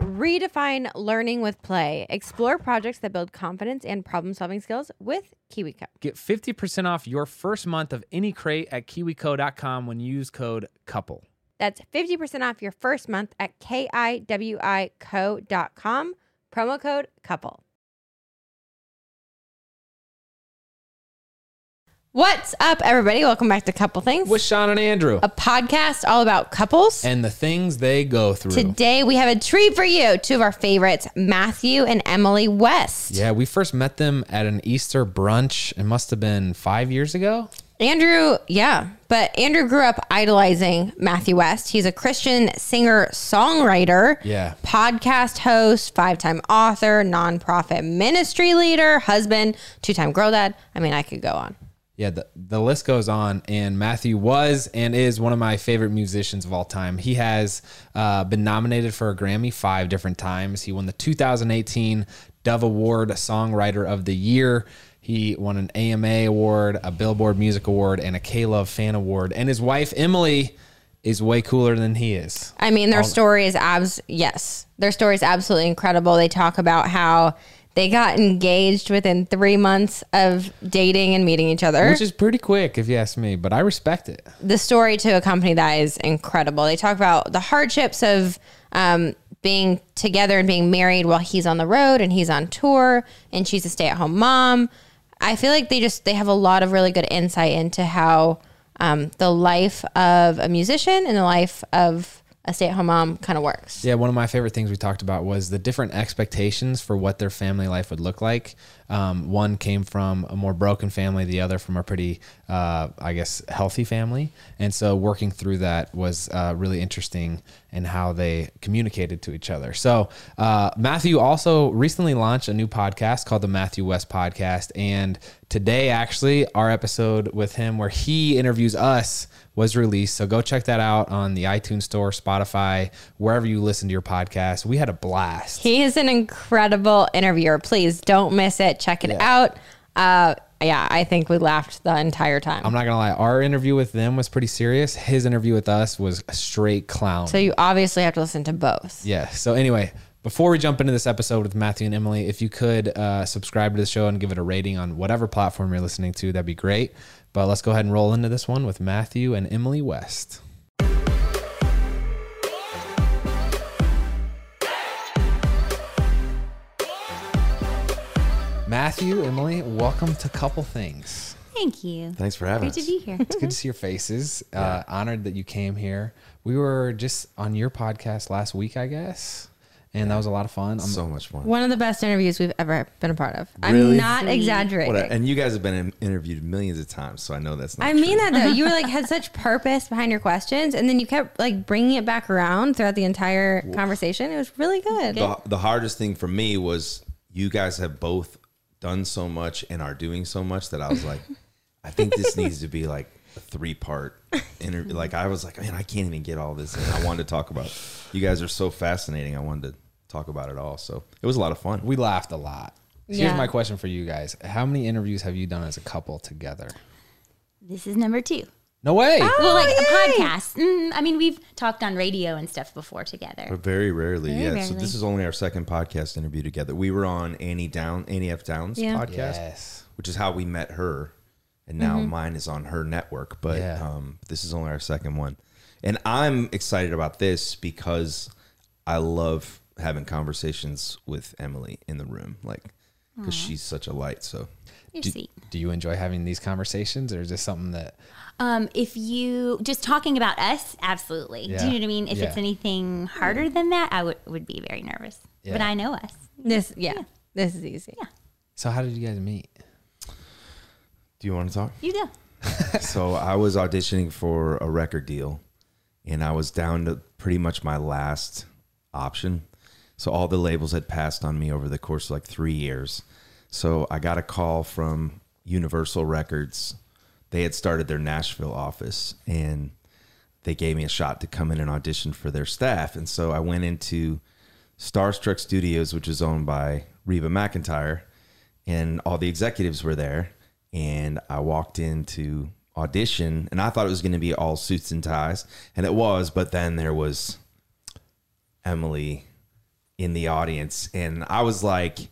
Redefine learning with play. Explore projects that build confidence and problem solving skills with KiwiCo. Get 50% off your first month of any crate at kiwico.com when you use code COUPLE. That's 50% off your first month at kiwico.com. Promo code couple. What's up, everybody? Welcome back to Couple Things, With Sean and Andrew a podcast all about couples. and the things they go through. Today, we have a treat for you. Two of our favorites, Matthew and Emily West. Yeah, we first met them at an Easter brunch. It must have been five years ago. Andrew, yeah, but Andrew grew up idolizing Matthew West. He's a Christian singer songwriter, Yeah. podcast host, five time author, nonprofit ministry leader, husband, two time girl dad. I mean, I could go on. Yeah, the, the list goes on. And Matthew was and is one of my favorite musicians of all time. He has uh, been nominated for a Grammy five different times. He won the 2018 Dove Award Songwriter of the Year. He won an AMA award, a Billboard Music Award, and a K Love Fan Award. And his wife, Emily, is way cooler than he is. I mean, their story is abs. Yes, their story is absolutely incredible. They talk about how they got engaged within three months of dating and meeting each other. Which is pretty quick, if you ask me, but I respect it. the story to accompany that is incredible. They talk about the hardships of um, being together and being married while he's on the road and he's on tour and she's a stay at home mom. I feel like they just they have a lot of really good insight into how um, the life of a musician and the life of a stay at home mom kind of works. Yeah, one of my favorite things we talked about was the different expectations for what their family life would look like. Um, one came from a more broken family, the other from a pretty, uh, I guess, healthy family. And so working through that was uh, really interesting in how they communicated to each other. So uh, Matthew also recently launched a new podcast called the Matthew West Podcast. And today, actually, our episode with him where he interviews us was released. So go check that out on the iTunes Store, Spotify, wherever you listen to your podcast. We had a blast. He is an incredible interviewer. Please don't miss it. Check it out. Uh, yeah, I think we laughed the entire time. I'm not gonna lie, our interview with them was pretty serious. His interview with us was a straight clown. so you obviously have to listen to both. yeah. So anyway, before we jump into this episode with Matthew and Emily, if you could uh, subscribe to the show and give it a rating on whatever platform you're listening to, that'd be great. But let's go ahead and roll into this one with Matthew and Emily West. Matthew, Emily, welcome to Couple Things. Thank you. Thanks for having Great to be here. It's good to see your faces. Uh, honored that you came here. We were just on your podcast last week, I guess, and that was a lot of fun. I'm, So much fun. One of the best interviews we've ever been a part of. I'm not exaggerating. What a- and you guys have been interviewed millions of times, so I know that's not. I mean true. that though. You were like had such purpose behind your questions, and then you kept like bringing it back around throughout the entire conversation. It was really good. The, the hardest thing for me was you guys have both done so much and are doing so much that I was like, I think this needs to be like a three part interview. Like I was like, man, I can't even get all this. I wanted to talk about. You guys are so fascinating. I wanted to talk about it all. So it was a lot of fun. We laughed a lot. Here's Yeah. my question for you guys: How many interviews have you done as a couple together? This is number two. No way. well, like a podcast. Mm, I mean, we've talked on radio and stuff before together. But very rarely, Very yeah. So this is only our second podcast interview together. We were on Annie Down, Annie F. Downs Yeah. podcast, Yes. which is how we met her, and now mine is on her network. But Yeah. um, this is only our second one, and I'm excited about this because I love having conversations with Emily in the room, like because she's such a light. So You're Do, sweet. do you enjoy having these conversations, or is this something that? Um, if you just talking about us, absolutely. Do you know what I mean? If Yeah. it's anything harder than that, I would would be very nervous. But I know us. This, yeah, this is easy. Yeah. So how did you guys meet? do you want to talk? You go. so I was auditioning for a record deal, and I was down to pretty much my last option. So all the labels had passed on me over the course of like three years. So I got a call from Universal Records. They had started their Nashville office, and they gave me a shot to come in and audition for their staff. And so I went into Starstruck Studios, which is owned by Reba McEntire, and all the executives were there. And I walked into audition, and I thought it was going to be all suits and ties, and it was. But then there was Emily in the audience, and I was like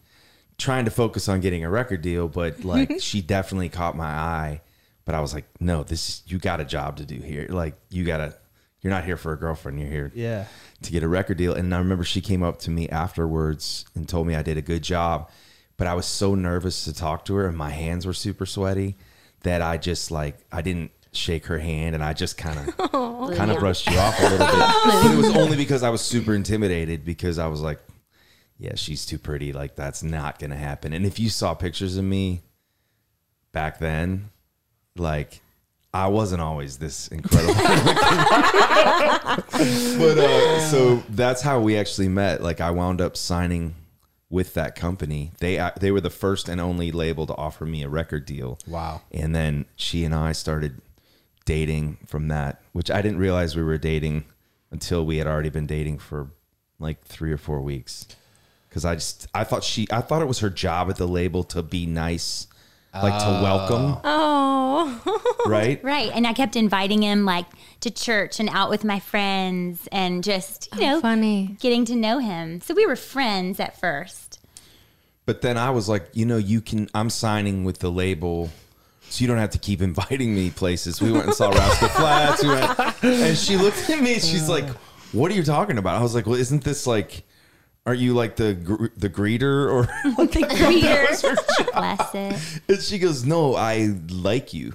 trying to focus on getting a record deal, but like she definitely caught my eye. But I was like, no, this is, you got a job to do here. Like you gotta, you're not here for a girlfriend. You're here Yeah. to get a record deal. And I remember she came up to me afterwards and told me I did a good job. But I was so nervous to talk to her and my hands were super sweaty that I just like I didn't shake her hand and I just kind of kind of brushed you off a little bit. But it was only because I was super intimidated because I was like, yeah, she's too pretty. Like that's not gonna happen. And if you saw pictures of me back then, like I wasn't always this incredible. but uh, so that's how we actually met. Like I wound up signing with that company. They uh, they were the first and only label to offer me a record deal. Wow. And then she and I started dating from that, which I didn't realize we were dating until we had already been dating for like three or four weeks. Because I just I thought she I thought it was her job at the label to be nice, like to welcome, Oh, right? Right. And I kept inviting him like to church and out with my friends and just, you oh, know, funny. getting to know him. So we were friends at first. But then I was like, you know, you can. I'm signing with the label, so you don't have to keep inviting me places. We went and saw Rascal Flatts. We went, and she looked at me. and She's like, "What are you talking about?" I was like, "Well, isn't this like, are you like the gr- the greeter or?" The greeter? Bless it. and she goes, "No, I like you."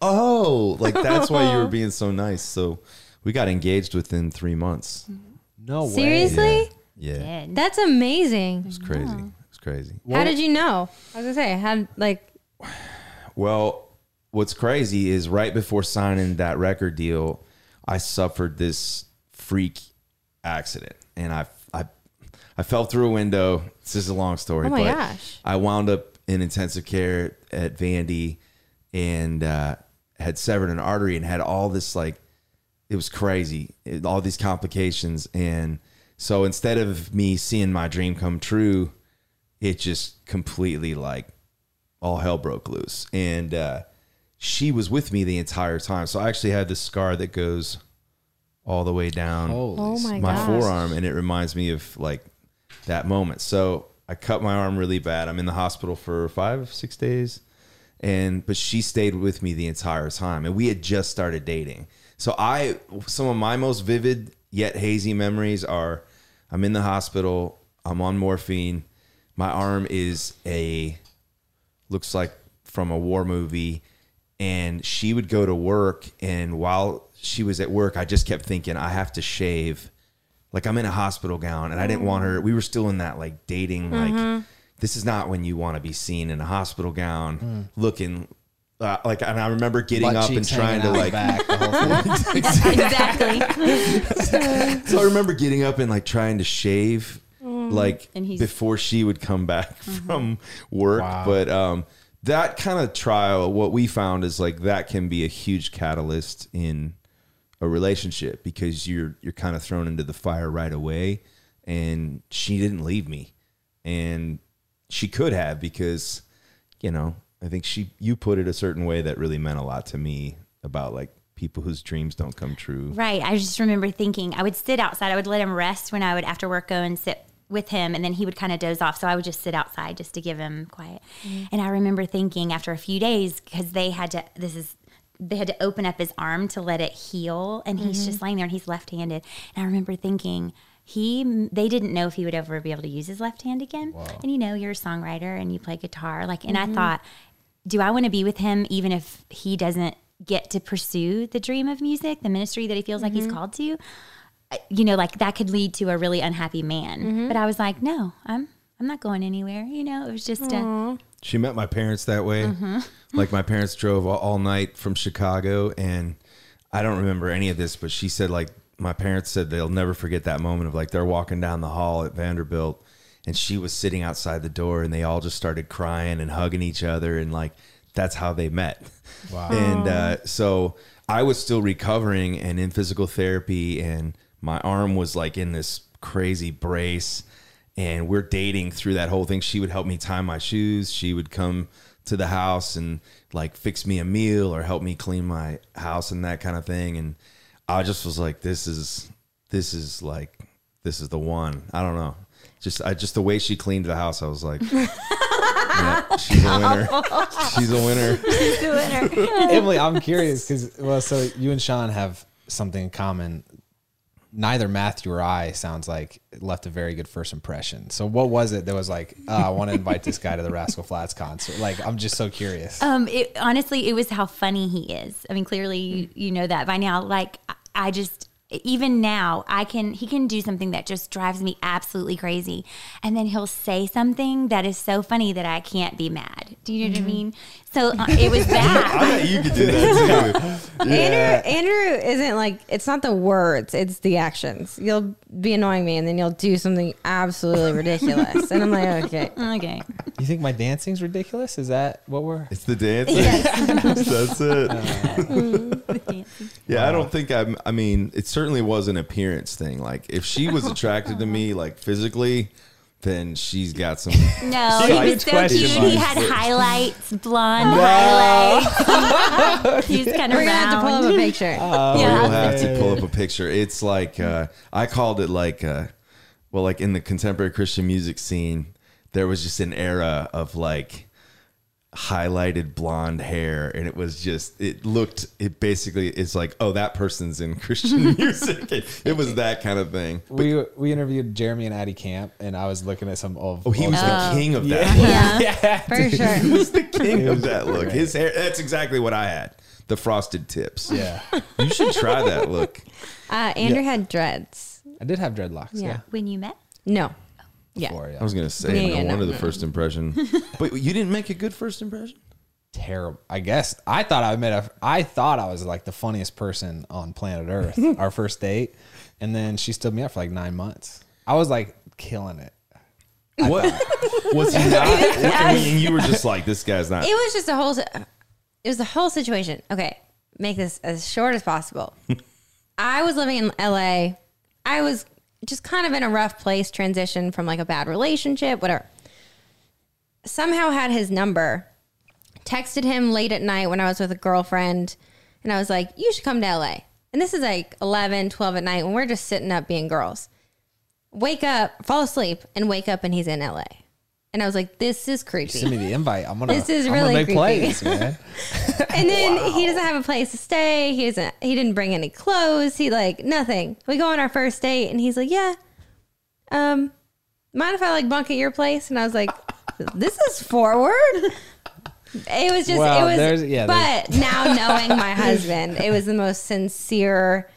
oh!" Like that's why you were being so nice. So we got engaged within three months. No way. Seriously? Yeah, Did. That's amazing. it's crazy. It's crazy. How did you know? I was gonna say, had like Well, what's crazy is right before signing that record deal, I suffered this freak accident, and I I I fell through a window. This is a long story. Oh my but gosh. I wound up in intensive care at Vandy, and uh, had severed an artery and had all this like it was crazy, It- all these complications, and so instead of me seeing my dream come true, it just completely like all hell broke loose. And uh, she was with me the entire time. So I actually had this scar that goes all the way down Holy Oh my, my forearm and it reminds me of like that moment. So i cut my arm really bad. I'm in the hospital for five six days and but she stayed with me the entire time and we had just started dating. So i some of my most vivid yet hazy memories are i'm in the hospital i'm on morphine my arm is a looks like from a war movie and she would go to work and while she was at work i just kept thinking i have to shave. Like i'm in a hospital gown and i didn't want her we were still in that like dating like mm-hmm. This is not when you want to be seen in a hospital gown looking uh, like and i remember getting Butt up and trying to like back, the whole thing. exactly. so I remember getting up and like trying to shave like before she would come back from work. Wow. But um that kind of trial, what we found is like that can be a huge catalyst in a relationship because you're you're kind of thrown into the fire right away and she didn't leave me. And she could have because, you know, I think she you put it a certain way that really meant a lot to me about like people whose dreams don't come true. Right. I just remember thinking I would sit outside. I would let him rest when I would after work go and sit with him and then he would kind of doze off. So I would just sit outside just to give him quiet. Mm. And I remember thinking after a few days because they had to this is they had to open up his arm to let it heal and he's mm-hmm. just laying there and he's left-handed. And I remember thinking he they didn't know if he would ever be able to use his left hand again. And you know, you're a songwriter and you play guitar like and I thought do I want to be with him even if he doesn't get to pursue the dream of music, the ministry that he feels like he's called to? Uh, You know, like that could lead to a really unhappy man. But I was like, no, I'm I'm not going anywhere. You know, it was just a, She met my parents that way. Mm-hmm. Like my parents drove all, all night from Chicago, and I don't remember any of this, but she said like my parents said they'll never forget that moment of like they're walking down the hall at Vanderbilt, and she was sitting outside the door, and they all just started crying and hugging each other, and like that's how they met. Wow. And uh, so I was still recovering and in physical therapy, and my arm was like in this crazy brace. And we're dating through that whole thing. She would help me tie my shoes. She would come to the house and like fix me a meal or help me clean my house and that kind of thing. And I just was like, this is, this is like, this is the one. I don't know. Just, I just the way she cleaned the house, I was like, yeah, she's a winner. She's a winner. Emily, I'm curious because well, so you and Sean have something in common. Neither Matthew or I sounds like left a very good first impression. So what was it that was like, oh, I want to invite this guy to the Rascal Flatts concert? Like, I'm just so curious. Um, it, honestly, it was how funny he is. I mean, clearly you, you know that by now. Like, I- just even now I can he can do something that just drives me absolutely crazy, and then he'll say something that is so funny that I can't be mad. Do you know what I mm-hmm. mean? So uh, it was bad. I that. bet you could do that too. Andrew, Andrew isn't like it's not the words, it's the actions. You'll be annoying me, and then you'll do something absolutely ridiculous, and I'm like, okay. okay. You think my dancing's ridiculous? Is that what we're? It's the dancing. That's it. yeah, I don't think I'm. I mean, it certainly was an appearance thing. Like, if she was attracted to me, like physically, then she's got some. No, he was so question cute. He had highlights, blonde highlights. he was kind of We're gonna have to pull up a picture. Oh, Yeah. We'll have to pull up a picture. It's like uh, I called it like, uh, well, like in the contemporary Christian music scene, there was just an era of like highlighted blonde hair and it was just it looked it basically it's like oh that person's in christian music it, it was that kind of thing we we interviewed Jeremy and Adie Camp, and I was looking at some of. oh he was stuff. the king of that look. Yeah. yeah, For dude. sure. he was the king of that look his hair that's exactly what i had the frosted tips Yeah, you should try that look Uh, Andrew had dreads. I did have dreadlocks. Yeah. Yeah, When you met? No. Yeah. before, yeah. i was gonna say Yeah, no yeah, no, wonder the no, first impression but you didn't make a good first impression terrible. I guess I thought I met a. I thought I was like the funniest person on planet Earth. our first date, and then she stood me up for like nine months. I was like killing it. What was he not? I mean, you were just like, this guy's not. It was just a whole. It was the whole situation. Okay, make this as short as possible. I was living in LA. I was just kind of in a rough place, transition from like a bad relationship, whatever. Somehow had his number, texted him late at night when I was with a girlfriend, and I was like, "You should come to LA." And this is like 11, 12 at night when we're just sitting up being girls. Wake up, fall asleep, and wake up, and he's in LA. And I was like, "This is creepy." Send me the invite. I'm gonna. This is I'm really gonna make creepy. plays, man. And then he doesn't have a place to stay. He doesn't. He didn't bring any clothes. He like nothing. We go on our first date, and he's like, "Yeah, um, mind if I like bunk at your place?" And I was like, "This is forward." It was just. Well, it was. yeah, but now knowing my husband, it was the most sincere,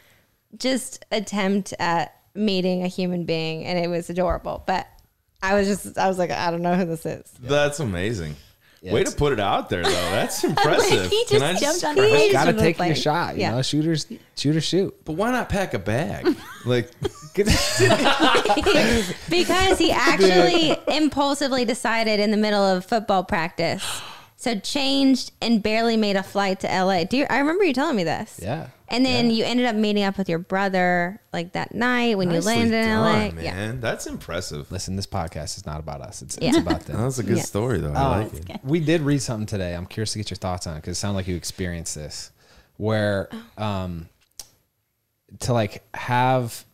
just attempt at meeting a human being, and it was adorable. But I was just. I was like, I don't know who this is. That's amazing. Way to put it out there, though. That's impressive. He Can just I jumped on He the just Got to take like- your shot. You yeah. know, shooters, shooter, shoot. But why not pack a bag? Like, because he actually impulsively decided in the middle of football practice. So changed and barely made a flight to LA. Do you, I remember you telling me this? Yeah. And then you ended up meeting up with your brother like that night when nicely you landed in LA. done, Yeah. man. That's impressive. Listen, this podcast is not about us. It's, Yeah. it's about them. That's a good Yeah. story, though. I Um, like it. we did read something today. I'm curious to get your thoughts on it because it sounded like you experienced this, where um, to like have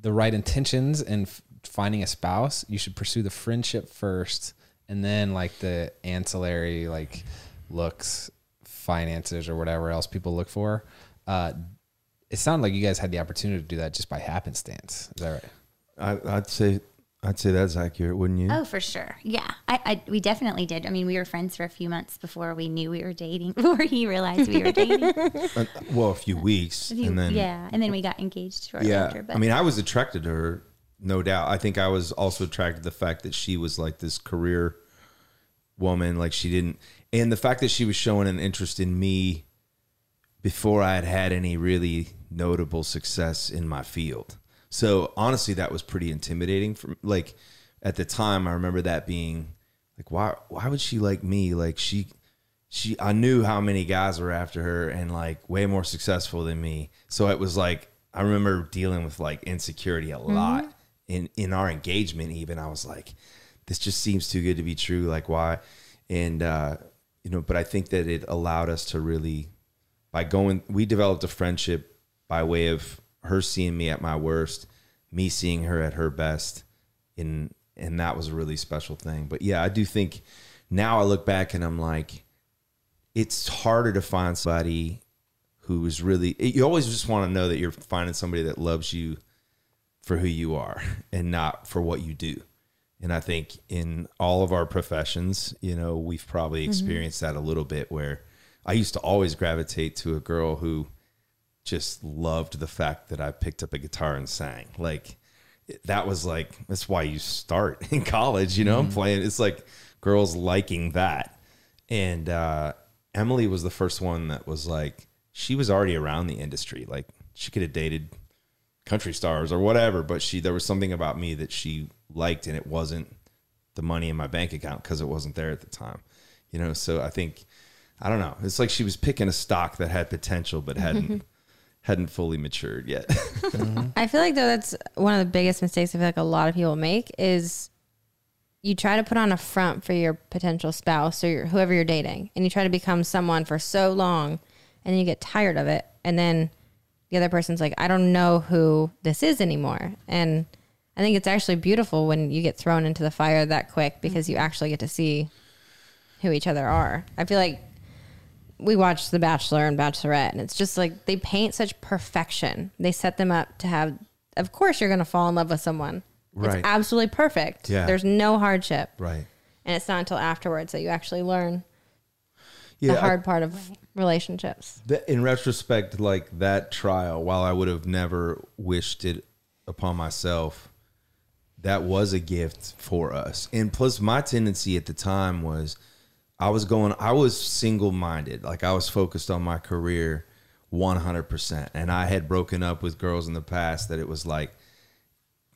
the right intentions and finding a spouse, you should pursue the friendship first, and then like the ancillary like looks, finances, or whatever else people look for. Uh, it sounded like you guys had the opportunity to do that just by happenstance. Is that right? I, I'd say, I'd say that's accurate, wouldn't you? Oh, for sure. Yeah, I, I we definitely did. I mean, we were friends for a few months before we knew we were dating. Before he realized we were dating. Uh, well, a few weeks, A few- and then yeah, and then we got engaged shortly yeah. after. But I mean, I was attracted to her, no doubt. I think I was also attracted to the fact that she was like this career woman, like she didn't, and the fact that she was showing an interest in me before I had had any really notable success in my field. So honestly, that was pretty intimidating. For like at the time, I remember that being like, why? Why would she like me? Like she, she. I knew how many guys were after her and like way more successful than me. So it was like I remember dealing with like insecurity a mm-hmm. lot in in our engagement. Even I was like, this just seems too good to be true. Like why? And uh, you know, but I think that it allowed us to really by going we developed a friendship by way of her seeing me at my worst me seeing her at her best and and that was a really special thing but yeah i do think now i look back and i'm like it's harder to find somebody who is really you always just want to know that you're finding somebody that loves you for who you are and not for what you do. And i think in all of our professions you know we've probably experienced that a little bit where i used to always gravitate to a girl who just loved the fact that i picked up a guitar and sang. Like that was like that's why you start in college you know i'm playing. It's like girls liking that. And uh emily was the first one that was like she was already around the industry. Like she could have dated country stars or whatever but she there was something about me that she liked and it wasn't the money in my bank account because it wasn't there at the time you know? So i think i don't know. It's like she was picking a stock that had potential but hadn't hadn't fully matured yet. I feel like though that's one of the biggest mistakes I feel like a lot of people make is you try to put on a front for your potential spouse or your, whoever you're dating, and you try to become someone for so long, and then you get tired of it, and then the other person's like, I don't know who this is anymore, and I think it's actually beautiful when you get thrown into the fire that quick mm-hmm. because you actually get to see who each other are. I feel like we watch The Bachelor and Bachelorette, and it's just like they paint such perfection. They set them up to have, of course, you're going to fall in love with someone. Right. It's absolutely perfect. Yeah. There's no hardship. right And it's not until afterwards that you actually learn yeah the I- hard part of relationships. Th- in retrospect, like that trial, while I would have never wished it upon myself, that was a gift for us. And plus, my tendency at the time was I was going, I was single minded. Like I was focused on my career 100%. And I had broken up with girls in the past that it was like,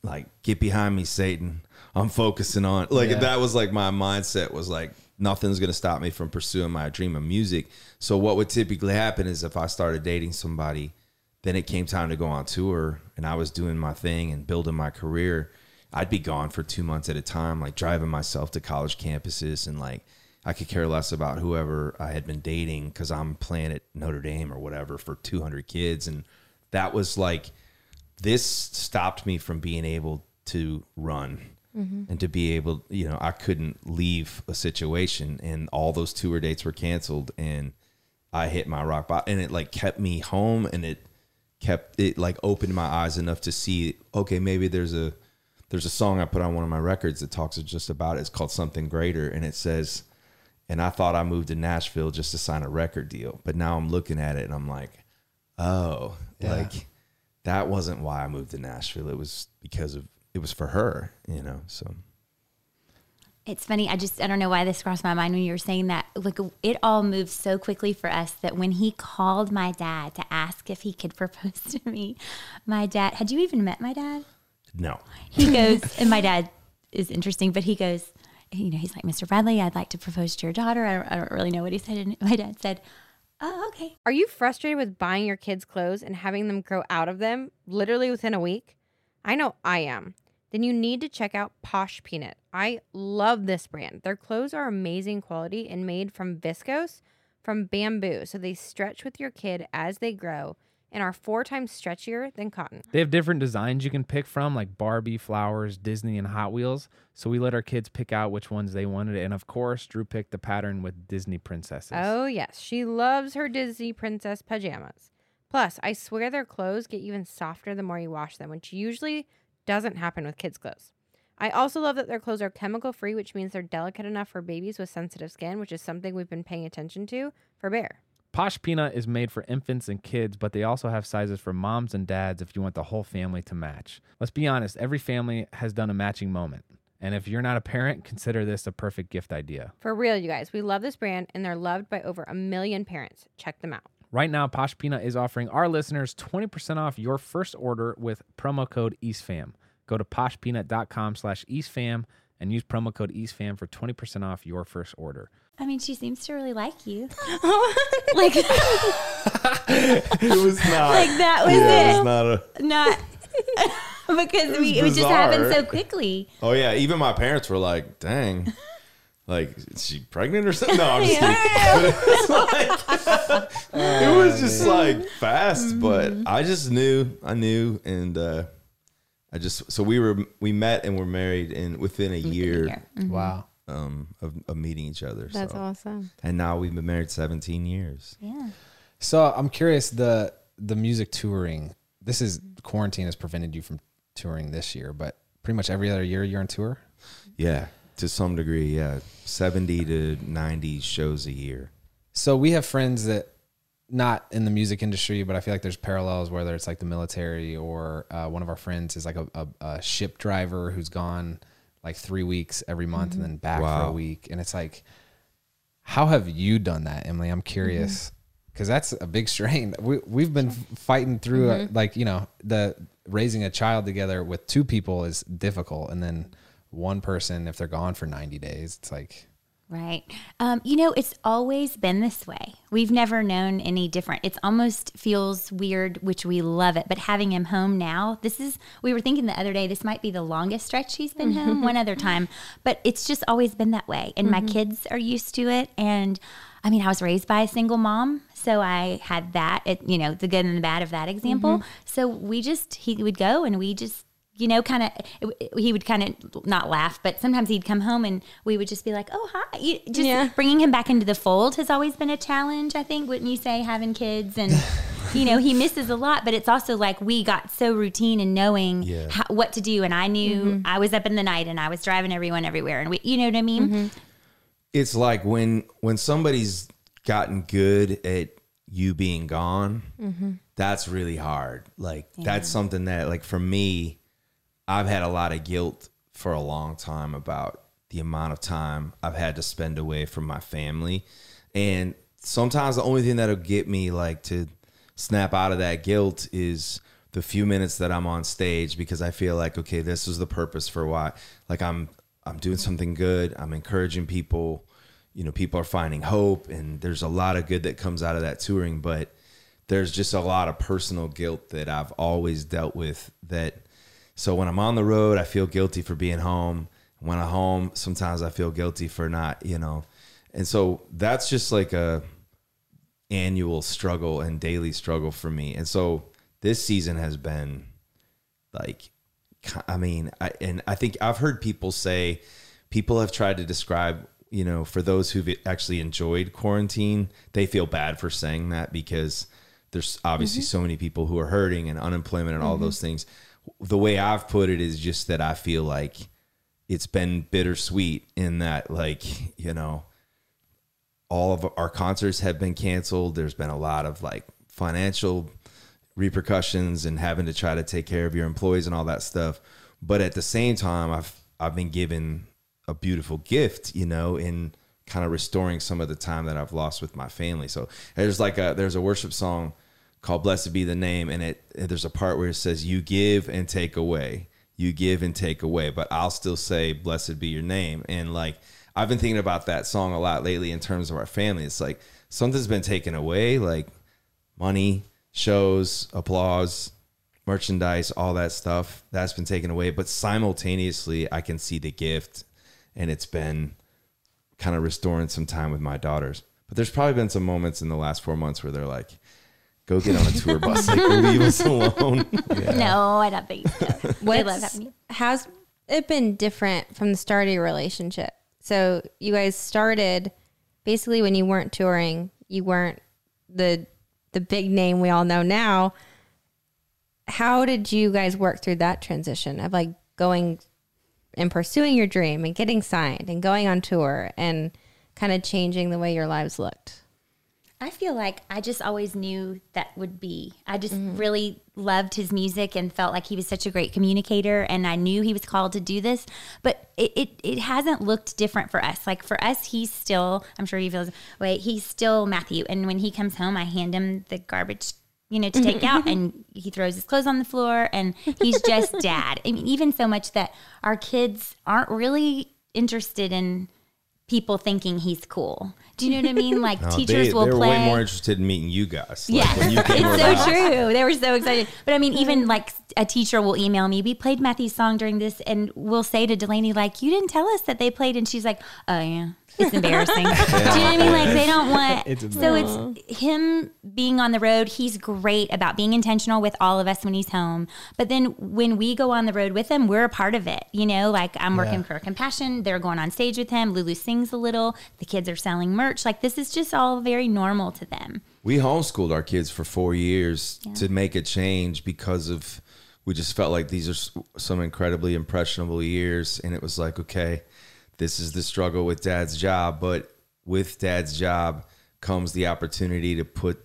like get behind me satan i'm focusing on like Yeah. that was like my mindset was like nothing's gonna stop me from pursuing my dream of music. So what would typically happen is if i started dating somebody then it came time to go on tour and i was doing my thing and building my career. I'd be gone for two months at a time like driving myself to college campuses and like I could care less about whoever I had been dating because I'm playing at Notre Dame or whatever for 200 kids. And that was like, this stopped me from being able to run Mm-hmm. and to be able, you know, I couldn't leave a situation and all those tour dates were canceled and I hit my rock bottom and it like kept me home and it kept it like opened my eyes enough to see, okay, maybe there's a, there's a song I put on one of my records that talks just about it. It's called Something Greater. And it says, and I thought I moved to Nashville just to sign a record deal. But now I'm looking at it and I'm like, oh, Yeah. like that wasn't why I moved to Nashville. It was because of it was for her, you know. So It's funny. I just I don't know why this crossed my mind when you were saying that. Like it all moved so quickly for us that when he called my dad to ask if he could propose to me, my dad had you even met my dad? no. He goes, and my dad is interesting, but he goes, you know, he's like, Mr. Bradley, I'd like to propose to your daughter. I don't, I don't really know what he said. And my dad said, Oh, okay. Are you frustrated with buying your kids clothes and having them grow out of them literally within a week? I know I am. Then you need to check out Posh Peanut. I love this brand. Their clothes are amazing quality and made from viscose from bamboo, so they stretch with your kid as they grow and are four times stretchier than cotton. They have different designs you can pick from, like Barbie, Flowers, Disney, and Hot Wheels. So we let our kids pick out which ones they wanted. And of course, Drew picked the pattern with Disney princesses. Oh, yes. She loves her Disney princess pajamas. Plus, I swear their clothes get even softer the more you wash them, which usually doesn't happen with kids' clothes. I also love that their clothes are chemical free, which means they're delicate enough for babies with sensitive skin, which is something we've been paying attention to for Bear. Posh Peanut is made for infants and kids, but they also have sizes for moms and dads if you want the whole family to match. Let's be honest, every family has done a matching moment. And if you're not a parent, consider this a perfect gift idea. For real, you guys, we love this brand and they're loved by over a million parents. Check them out. Right now, Posh Peanut is offering our listeners 20% off your first order with promo code EastFam. Go to poshpeanut.com slash EastFam and use promo code EastFam for 20% off your first order. I mean, she seems to really like you. like, It was not like that was yeah, it. it's not a Not because was we, it was just happened so quickly. Oh yeah, even my parents were like, "Dang, like is she pregnant or something?" No, I'm just kidding. It was like, it was just like fast, but I just knew, I knew, and uh, I just so we were we met and were married in within a year Wow. um, of, of meeting each other. That's so. awesome. And now we've been married 17 years. Yeah. So I'm curious the the music touring. This is quarantine has prevented you from touring this year, but pretty much every other year you're on tour. Yeah, to some degree, yeah, 70 to 90 shows a year. So we have friends that not in the music industry, but I feel like there's parallels whether it's like the military or uh, one of our friends is like a, a, a ship driver who's gone like three weeks every month and then back for a week, and it's like, how have you done that, Emily? I'm curious because that's a big strain. We we've been fighting through uh like you know the raising a child together with two people is difficult, and then one person if they're gone for 90 days, it's like. Right. Um, you know, it's always been this way. We've never known any different. It's almost feels weird, which we love it. But having him home now, this is, we were thinking the other day, this might be the longest stretch he's been home one other time. But it's just always been that way. And my kids are used to it. And I mean, I was raised by a single mom. So I had that, it, you know, the good and the bad of that example. So we just, he would go and we just, you know, kind of, he would kind of not laugh, but sometimes he'd come home and we would just be like, oh, hi. You- Just Yeah. bringing him back into the fold has always been a challenge, I think, wouldn't you say, having kids? And, you know, he misses a lot, but it's also like we got so routine in knowing Yeah. how, what to do. And I knew mm-hmm. I was up in the night and I was driving everyone everywhere. And we, you know what I mean? Mm-hmm. it's like when when somebody's gotten good at you being gone mm-hmm. that's really hard like that's something that like for me i've had a lot of guilt for a long time about the amount of time i've had to spend away from my family and sometimes the only thing that'll get me like to snap out of that guilt is the few minutes that I'm on stage because I feel like okay, this is the purpose for why like I'm I'm doing something good. I'm encouraging people. You know, people are finding hope and there's a lot of good that comes out of that touring, but there's just a lot of personal guilt that I've always dealt with that so when I'm on the road, I feel guilty for being home. When I'm home, sometimes I feel guilty for not, you know, And so that's just like a annual struggle and daily struggle for me. And so this season has been like I mean, I, and I think I've heard people say people have tried to describe, you know, for those who've actually enjoyed quarantine, they feel bad for saying that because there's obviously mm-hmm. so many people who are hurting and unemployment and all mm-hmm. those things. The way I've put it is just that I feel like it's been bittersweet in that, like, you know, all of our concerts have been canceled. There's been a lot of like financial repercussions and having to try to take care of your employees and all that stuff. But at the same time, I've I've been given a beautiful gift, you know, in kind of restoring some of the time that I've lost with my family. So there's like a there's a worship song called "Blessed Be the Name," and it there's a part where it says, "You give and take away, you give and take away," but I'll still say, "Blessed be your name." And like I've been thinking about that song a lot lately in terms of our family. It's like something's been taken away, like money, shows, applause, merchandise, all that stuff that's been taken away. But simultaneously, I can see the gift, and it's been kind of restoring some time with my daughters. But there's probably been some moments in the last four months where they're like, "Go get on a tour bus, like leave us alone." No, I don't think so. they love What's, having you. has it been different from the start of your relationship? So you guys started basically when you weren't touring, you weren't the the big name we all know now. How did you guys work through that transition of like going and pursuing your dream and getting signed and going on tour and kind of changing the way your lives looked? I feel like I just always knew that would be. I just mm-hmm. really loved his music and felt like he was such a great communicator and I knew he was called to do this. But it, it, it hasn't looked different for us. Like for us, he's still, I'm sure he feels, wait, he's still Matthew. And when he comes home, I hand him the garbage, you know, to take out and he throws his clothes on the floor and he's just dad. I mean, even so much that our kids aren't really interested in people thinking he's cool. Do you know what I mean? Like No, teachers they, will they were play. way more interested in meeting you guys. Like, Yeah, when you came it's so house. true. They were so excited. But I mean, even like a teacher will email me, we played Matthew's song during this, and we'll say to Delaney, like, you didn't tell us that they played. And she's like, oh, yeah. It's embarrassing. Do you know what I mean? Like they don't want. It's so it's him being on the road. He's great about being intentional with all of us when he's home. But then when we go on the road with him, we're a part of it. You know, like I'm working Yeah. for Compassion. They're going on stage with him. Lulu sings a little. The kids are selling merch. Like this is just all very normal to them. We homeschooled our kids for four years to make a change because of we just felt like these are some incredibly impressionable years, and it was like, okay, this is the struggle with dad's job, but with dad's job comes the opportunity to put,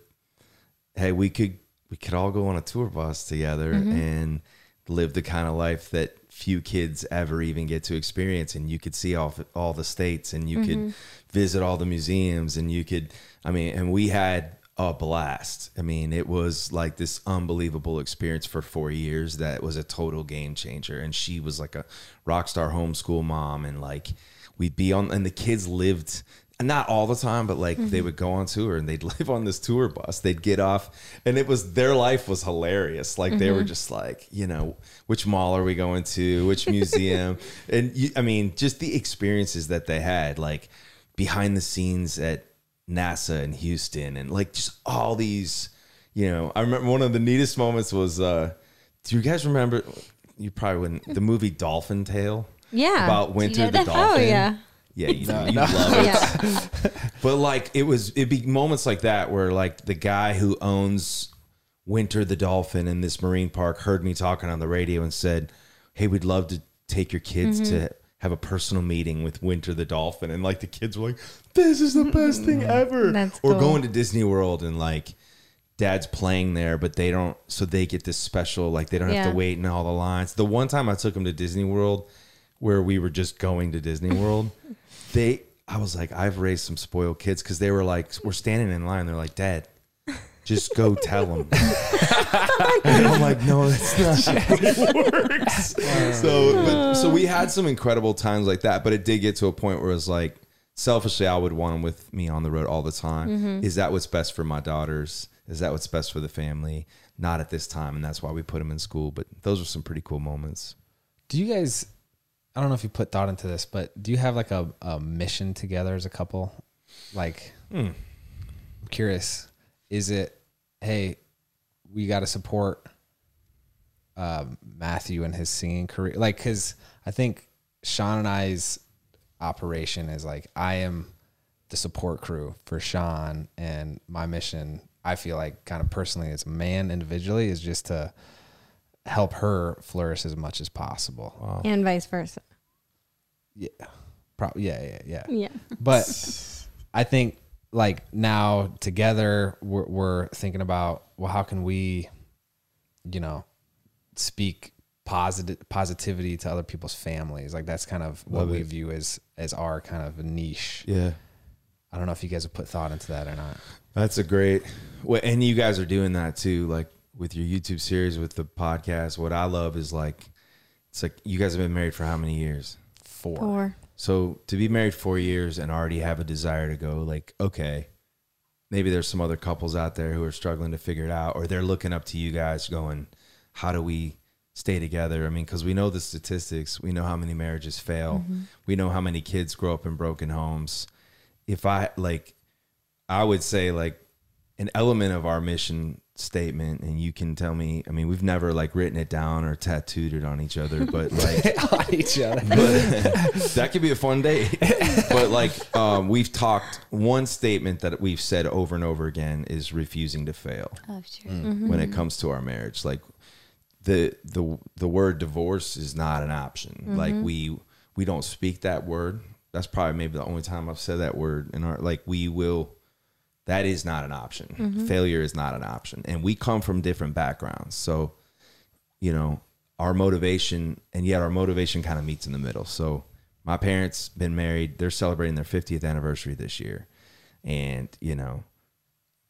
hey, we could we could all go on a tour bus together mm-hmm. and live the kind of life that few kids ever even get to experience. And you could see all all the states and you could mm-hmm. visit all the museums and you could I mean and we had a blast. I mean, it was like this unbelievable experience for 4 years that was a total game changer and she was like a rock star homeschool mom and like we'd be on and the kids lived not all the time, but like they mm-hmm. would go on tour and they'd live on this tour bus. They'd get off, and it was their life was hilarious. Like they were mm-hmm. just like, you know, which mall are we going to? Which museum? and you, I mean, just the experiences that they had, like behind the scenes at NASA in Houston, and like just all these. You know, I remember one of the neatest moments was. uh Do you guys remember? You probably wouldn't. The movie Dolphin Tale. Yeah. About Winter know the that? Dolphin. Oh yeah. Yeah, you, know, you love it. Yeah. But like it was, it'd be moments like that where like the guy who owns Winter the Dolphin in this marine park heard me talking on the radio and said, "Hey, we'd love to take your kids Mm-hmm. to have a personal meeting with Winter the Dolphin." And like the kids were like, "This is the best thing mm-hmm. ever." That's or cool. going to Disney World and like dad's playing there, but they don't, so they get this special like they don't have Yeah. to wait in all the lines. The one time I took them to Disney World, where we were just going to Disney World, they I was like, I've raised some spoiled kids because they were like, we're standing in line. They're like, Dad, just go tell them. and I'm like, no, that's not how it works. so, but, so we had some incredible times like that, but it did get to a point where it was like, selfishly, I would want them with me on the road all the time. Mm-hmm. Is that what's best for my daughters? Is that what's best for the family? Not at this time, and that's why we put them in school. But those are some pretty cool moments. Do you guys? I don't know if you put thought into this, but do you have like a, a mission together as a couple? like hmm. I'm curious, is it hey, we got to support um, Matthew and his singing career? Like, because I think Shawn and I's operation is like I am the support crew for Shawn, and my mission, I feel like, kind of personally as a man individually, is just to help her flourish as much as possible. and vice versa. Yeah, probably. Yeah, yeah, yeah. Yeah. But I think like now together we're, we're thinking about well, how can we, you know, speak positive positivity to other people's families? Like that's kind of what Love we it. view as as our kind of niche. Yeah. I don't know if you guys have put thought into that or not. That's a great, well, and you guys are doing that too, like with your YouTube series, with the podcast. What I love is like, it's like you guys have been married for how many years? Four. Or So to be married four years and already have a desire to go, like, okay, maybe there's some other couples out there who are struggling to figure it out, or they're looking up to you guys, going, how do we stay together? I mean, because we know the statistics, we know how many marriages fail, mm-hmm. we know how many kids grow up in broken homes. If I like, I would say like an element of our mission statement, and you can tell me. I mean, we've never like written it down or tattooed it on each other, but like on each other. but that could be a fun day. but like um, we've talked, one statement that we've said over and over again is refusing to fail Oh, sure. Mm. Mm-hmm. when it comes to our marriage. Like the the the word divorce is not an option. Like mm-hmm. we we don't speak that word. That's probably maybe the only time I've said that word in our like we will. That is not an option. Mm-hmm. Failure is not an option, and we come from different backgrounds. So you know our motivation and yet our motivation kind of meets in the middle. So my parents been married. They're celebrating their 50th anniversary this year. And you know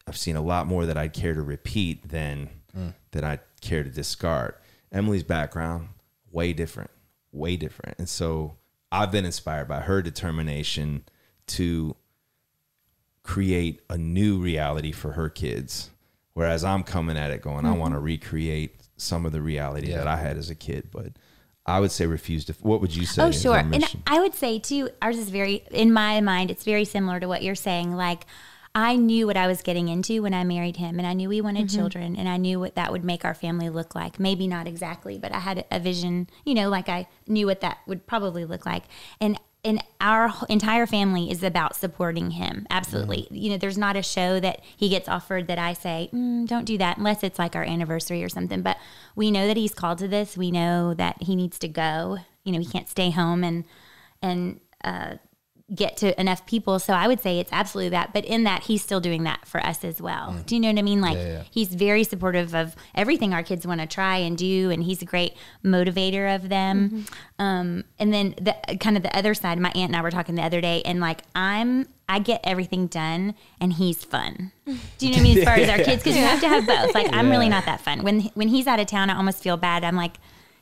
i've seen a lot more that i'd care to repeat than mm. that i'd care to discard. Emily's background way different way different. And so i've been inspired by her determination to create a new reality for her kids whereas i'm coming at it going i mm-hmm. want to recreate some of the reality Yeah. that i had as a kid but i would say refuse to what would you say Oh, sure. And? I would say too, ours is very, in my mind, it's very similar to what you're saying. Like, I knew what I was getting into when I married him, and I knew we wanted mm-hmm. children, and I knew what that would make our family look like. Maybe not exactly, but I had a vision, you know, like I knew what that would probably look like. And and our entire family is about supporting him. Absolutely. You know, there's not a show that he gets offered that I say, mm, don't do that unless it's like our anniversary or something. But we know that he's called to this. We know that he needs to go. You know, he can't stay home and and uh, get to enough people. So I would say it's absolutely that. But in that, he's still doing that for us as well. Do you know what I mean? Like Yeah, yeah. he's very supportive of everything our kids want to try and do, and he's a great motivator of them. Um, and then the kind of the other side, my aunt and I were talking the other day, and like I'm. I get everything done, and he's fun. Do you know what I mean? As far as our kids, because you have to have both. Like I'm really not that fun. When when he's out of town, I almost feel bad. I'm like,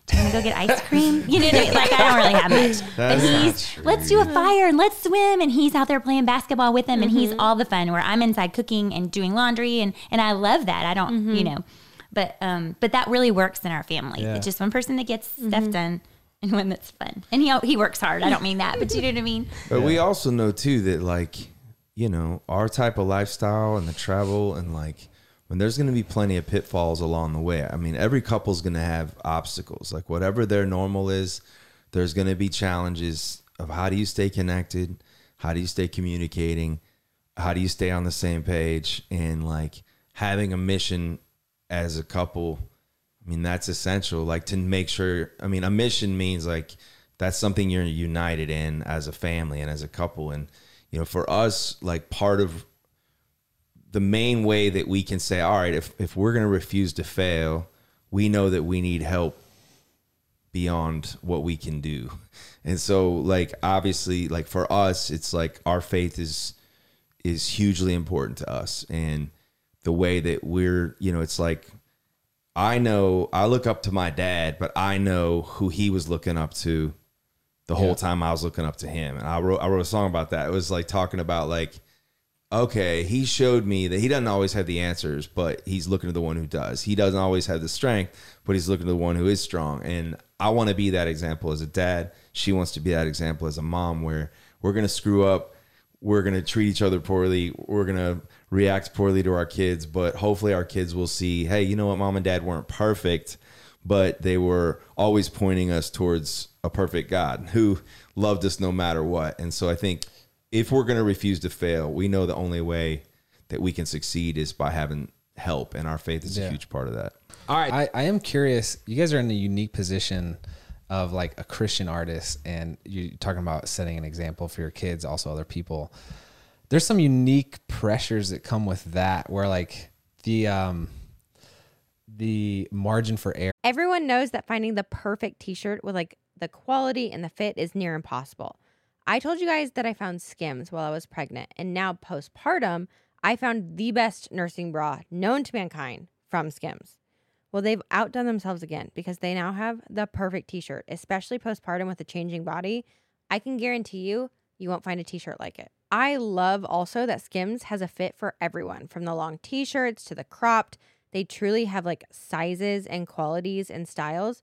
do you want to go get ice cream? You know what I mean? Like I don't really have much. but he's let's do a fire and let's swim, and he's out there playing basketball with them, and he's mm-hmm. all the fun. Where I'm inside cooking and doing laundry, and and I love that. I don't, you mm-hmm. know, but um, but that really works in our family. Yeah. It's just one person that gets stuff mm-hmm. done. And one that's fun, and he he works hard. I don't mean that, but you know what I mean. But we also know too that like, you know, our type of lifestyle and the travel and like when there's going to be plenty of pitfalls along the way. I mean, every couple's going to have obstacles. Like whatever their normal is, there's going to be challenges of how do you stay connected? How do you stay communicating? How do you stay on the same page and like having a mission as a couple I mean, that's essential. Like to make sure. I mean, a mission means like that's something you're united in as a family and as a couple. And you know, for us, like part of the main way that we can say, all right, if if we're gonna refuse to fail, we know that we need help beyond what we can do. And so, like obviously, like for us, it's like our faith is is hugely important to us, and the way that we're, you know, it's like I know I look up to my dad, but I know who he was looking up to the whole time I was looking up to him. And I wrote I wrote a song about that. It was like talking about like okay, he showed me that he doesn't always have the answers, but he's looking to the one who does. He doesn't always have the strength, but he's looking to the one who is strong. And I want to be that example as a dad. She wants to be that example as a mom where we're going to screw up. we're going to treat each other poorly. We're going to react poorly to our kids, but hopefully our kids will see, hey, you know what? Mom and dad weren't perfect, but they were always pointing us towards a perfect God who loved us no matter what. And so I think if we're going to refuse to fail, we know the only way that we can succeed is by having help. And our faith is Yeah. a huge part of that. All right. I, I am curious. You guys are in a unique position of like a Christian artist, and you're talking about setting an example for your kids, also other people. There's some unique pressures that come with that, where like the um the margin for error. Everyone knows that finding the perfect t shirt with like the quality and the fit is near impossible. I told you guys that I found Skims while I was pregnant, and now postpartum, I found the best nursing bra known to mankind from Skims. Well, they've outdone themselves again because they now have the perfect t shirt, especially postpartum with a changing body. I can guarantee you, you won't find a t shirt like it. I love also that Skims has a fit for everyone from the long t shirts to the cropped. They truly have like sizes and qualities and styles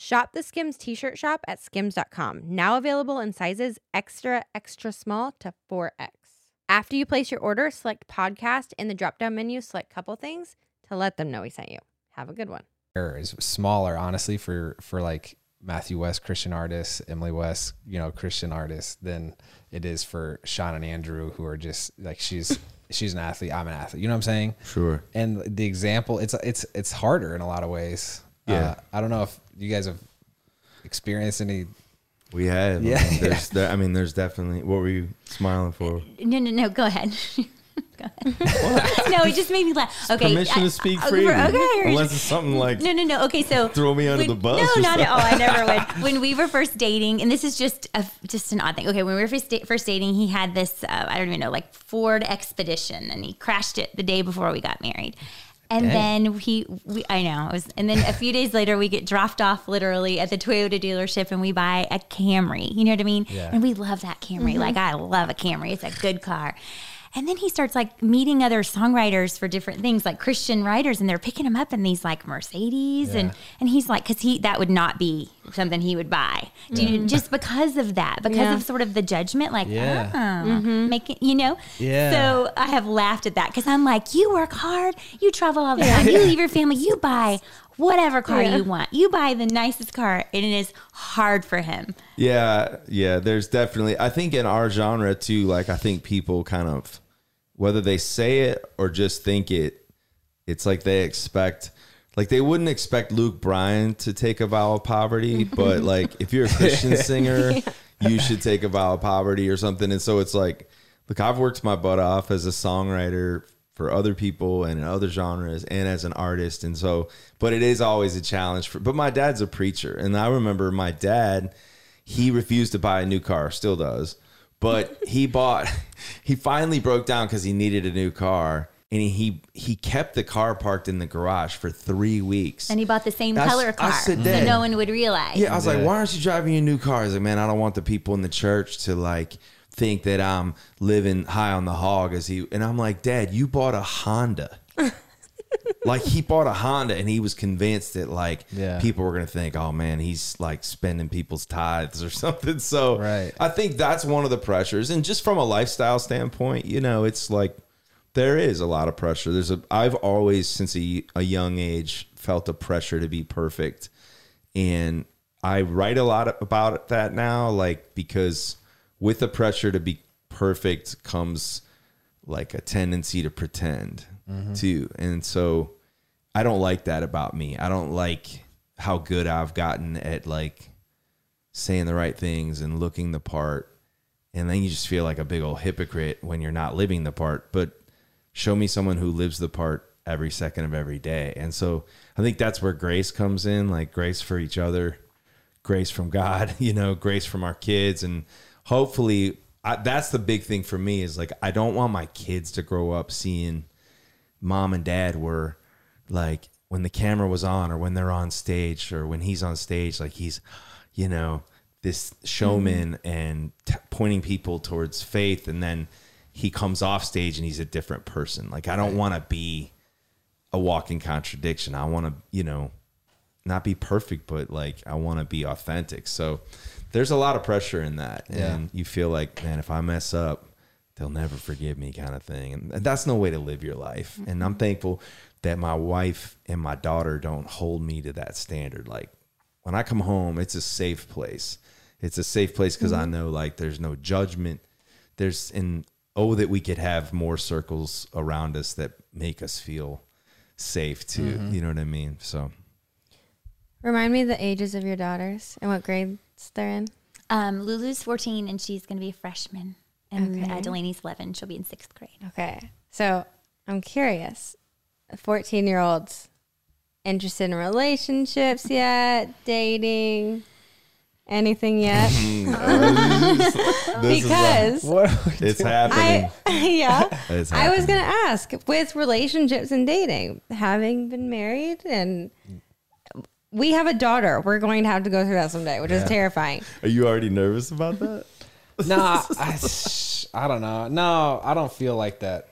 Shop the Skims t-shirt shop at skims.com. Now available in sizes extra extra small to 4X. After you place your order, select podcast in the drop-down menu, select couple things to let them know we sent you. Have a good one. is smaller, honestly, for for like Matthew West Christian artists, Emily West, you know, Christian artists, than it is for Shawn and Andrew, who are just like she's she's an athlete, I'm an athlete. You know what I'm saying? Sure. And the example, it's it's it's harder in a lot of ways. Yeah. Uh, I don't know if you guys have experienced any. We have. Yeah, I mean, there's, there, I mean, there's definitely. What were you smiling for? No, no, no. Go ahead. go ahead. no, it just made me laugh. Okay. Permission I- to speak I- freely. Okay. Unless it's something like No, no, no. Okay, so Throw me under when- the bus No, or not at all. I never would. When we were first dating, and this is just a just an odd thing. Okay, when we were first, da- first dating, he had this uh, I don't even know like Ford Expedition, and he crashed it the day before we got married. And Dang. then he, we, I know, it was, and then a few days later, we get dropped off literally at the Toyota dealership, and we buy a Camry. You know what I mean? Yeah. And we love that Camry. Mm-hmm. Like I love a Camry. It's a good car. And then he starts like meeting other songwriters for different things, like Christian writers, and they're picking him up in these like Mercedes, and and he's like, because he that would not be something he would buy, Do you, mm. just because of that, because Yeah. of sort of the judgment, like, Yeah. oh, mm-hmm. making, you know, Yeah. So I have laughed at that because I'm like, you work hard, you travel all the time, you leave your family, you buy whatever car Yeah. you want, you buy the nicest car, and it is hard for him. Yeah, yeah. There's definitely. I think in our genre too. Like I think people kind of, whether they say it or just think it, it's like they expect. Like they wouldn't expect Luke Bryan to take a vow of poverty, but like if you're a Christian singer, you should take a vow of poverty or something. And so it's like, look, I've worked my butt off as a songwriter for other people and in other genres and as an artist. And so, but it is always a challenge for, but my dad's a preacher. And I remember my dad, he refused to buy a new car, still does, but he bought, he finally broke down because he needed a new car. And he he kept the car parked in the garage for three weeks. And he bought the same That's- color I car, so said that. no one would realize. Yeah, I was Yeah. like, why aren't you driving a new car? He's like, man, I don't want the people in the church to like think that I'm living high on the hog as he and I'm like, Dad, you bought a Honda. like he bought a Honda and he was convinced that like Yeah. people were gonna think, oh man, he's like spending people's tithes or something. So Right. I think that's one of the pressures. And just from a lifestyle standpoint, you know, it's like there is a lot of pressure. There's a I've always since a, a young age felt a pressure to be perfect. And I write a lot about that now like because with the pressure to be perfect comes like a tendency to pretend Mm-hmm. too. And so I don't like that about me. I don't like how good I've gotten at like saying the right things and looking the part. And then you just feel like a big old hypocrite when you're not living the part. But show me someone who lives the part every second of every day. And so I think that's where grace comes in, like grace for each other, grace from God, you know, grace from our kids. And hopefully I, that's the big thing for me is like, I don't want my kids to grow up seeing mom and dad were like when the camera was on or when they're on stage or when he's on stage like he's you know this showman mm-hmm. and t- pointing people towards faith. And then he comes off stage and he's a different person. Like i don't want to be a walking contradiction. I want to you know not be perfect but like i want to be authentic. So there's a lot of pressure in that. Yeah. and you feel like man if i mess up they'll never forgive me kind of thing. And that's no way to live your life. And i'm mm-hmm. thankful that my wife and my daughter don't hold me to that standard. Like when i come home it's a safe place. It's a safe place because i mm-hmm. know like there's no judgment. There's and oh that we could have more circles around us that make us feel safe too. Mm-hmm. You know what i mean? So. Remind me the ages of your daughters and what grades they're in. Um, Lulu's 14 and she's going to be a freshman. And Okay. uh, Delaney's 11. She'll be in sixth grade. Okay. So I'm curious. 14 year olds interested in relationships yet? Dating? Anything yet? because it's happening I, yeah. It's I was going to ask with relationships and dating, having been married and we have a daughter. We're going to have to go through that someday, which is terrifying. are you already nervous about that no, I, I don't know. No, I don't feel like that,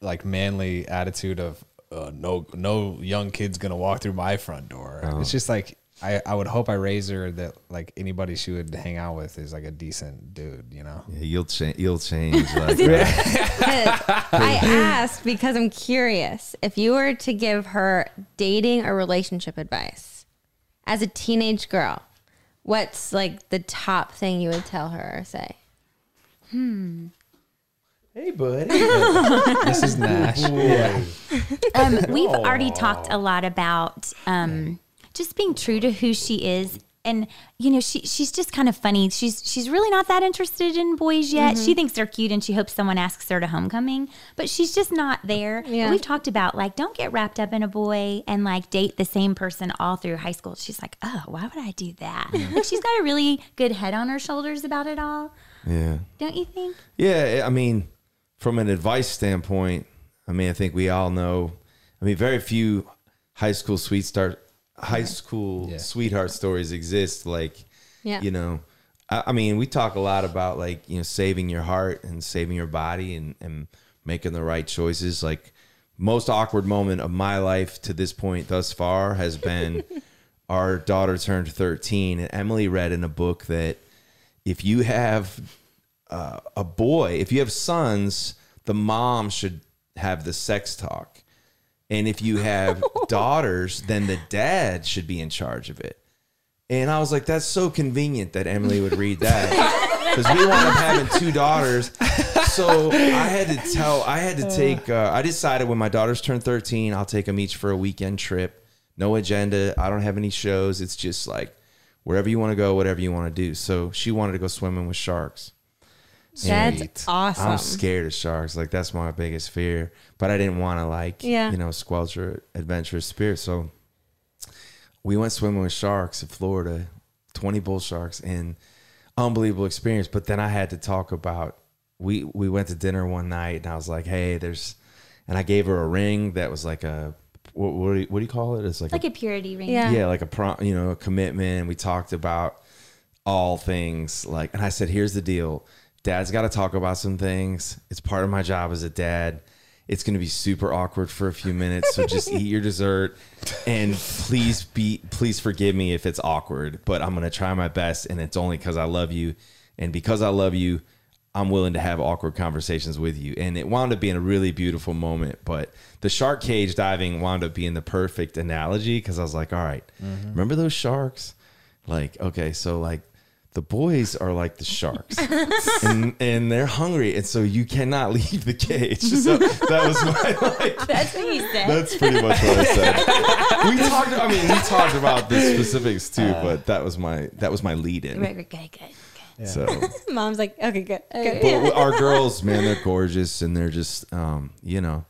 like manly attitude of uh, no, no young kid's gonna walk through my front door. It's just like I, I would hope I raise her that like anybody she would hang out with is like a decent dude, you know. Yeah, you'll change. You'll change. Like that. I asked because I'm curious. If you were to give her dating or relationship advice as a teenage girl, what's like the top thing you would tell her or say? hey, buddy. This is Nash. yeah. Um, we've already talked a lot about um, just being true to who she is. And you know, she she's just kind of funny. She's she's really not that interested in boys yet. She mm-hmm. thinks they're cute and she hopes someone asks her to homecoming, but she's just not there. Yeah. We've talked about like don't get wrapped up in a boy and like date the same person all through high school. She's like, "Oh, why would I do that?" like she's got a really good head on her shoulders about it all. Yeah. Don't you think? Yeah. I mean, from an advice standpoint, I mean, I think we all know. I mean, very few high school sweet start, high school Yeah. sweetheart stories exist. Like, Yeah. you know, I, I mean, we talk a lot about like you know saving your heart and saving your body and and making the right choices. Like, most awkward moment of my life to this point thus far has been our daughter turned 13 and Emily read in a book that if you have uh, a boy, if you have sons, the mom should have the sex talk. And if you have daughters, then the dad should be in charge of it. And I was like, that's so convenient that Emily would read that. Because we wound up having two daughters. So I had to tell, I had to take, uh, I decided when my daughters turn 13, I'll take them each for a weekend trip. No agenda. I don't have any shows. It's just like wherever you want to go, whatever you want to do. So she wanted to go swimming with sharks. That's Sweet. awesome. I'm scared of sharks. Like that's my biggest fear. But I didn't want to like Yeah. you know squelch her adventurous spirit. So we went swimming with sharks in Florida, 20 bull sharks, and unbelievable experience. But then I had to talk about we we went to dinner one night and I was like, hey, there's, and I gave her a ring that was like a what what do you, what do you call it? It's like, Like a a purity ring. Yeah. yeah, like a prom, you know, a commitment. We talked about all things like, and I said, here's the deal. Dad's got to talk about some things. It's part of my job as a dad. It's going to be super awkward for a few minutes. So just eat your dessert and please be, please forgive me if it's awkward, but I'm going to try my best. And it's only because I love you. And because I love you, I'm willing to have awkward conversations with you. And it wound up being a really beautiful moment. But the shark cage diving wound up being the perfect analogy because I was like, all right, mm-hmm. remember those sharks? Like, okay, so like the boys are like the sharks and, and they're hungry. And so you cannot leave the cage. So that was my like, That's what you said. that's pretty much what I said. We talked, I mean, we talked about the specifics too, but that was my, that was my lead in. Right, right, good, good. good. So. Mom's like, okay, good. good. But our girls, man, they're gorgeous and they're just, um, you know,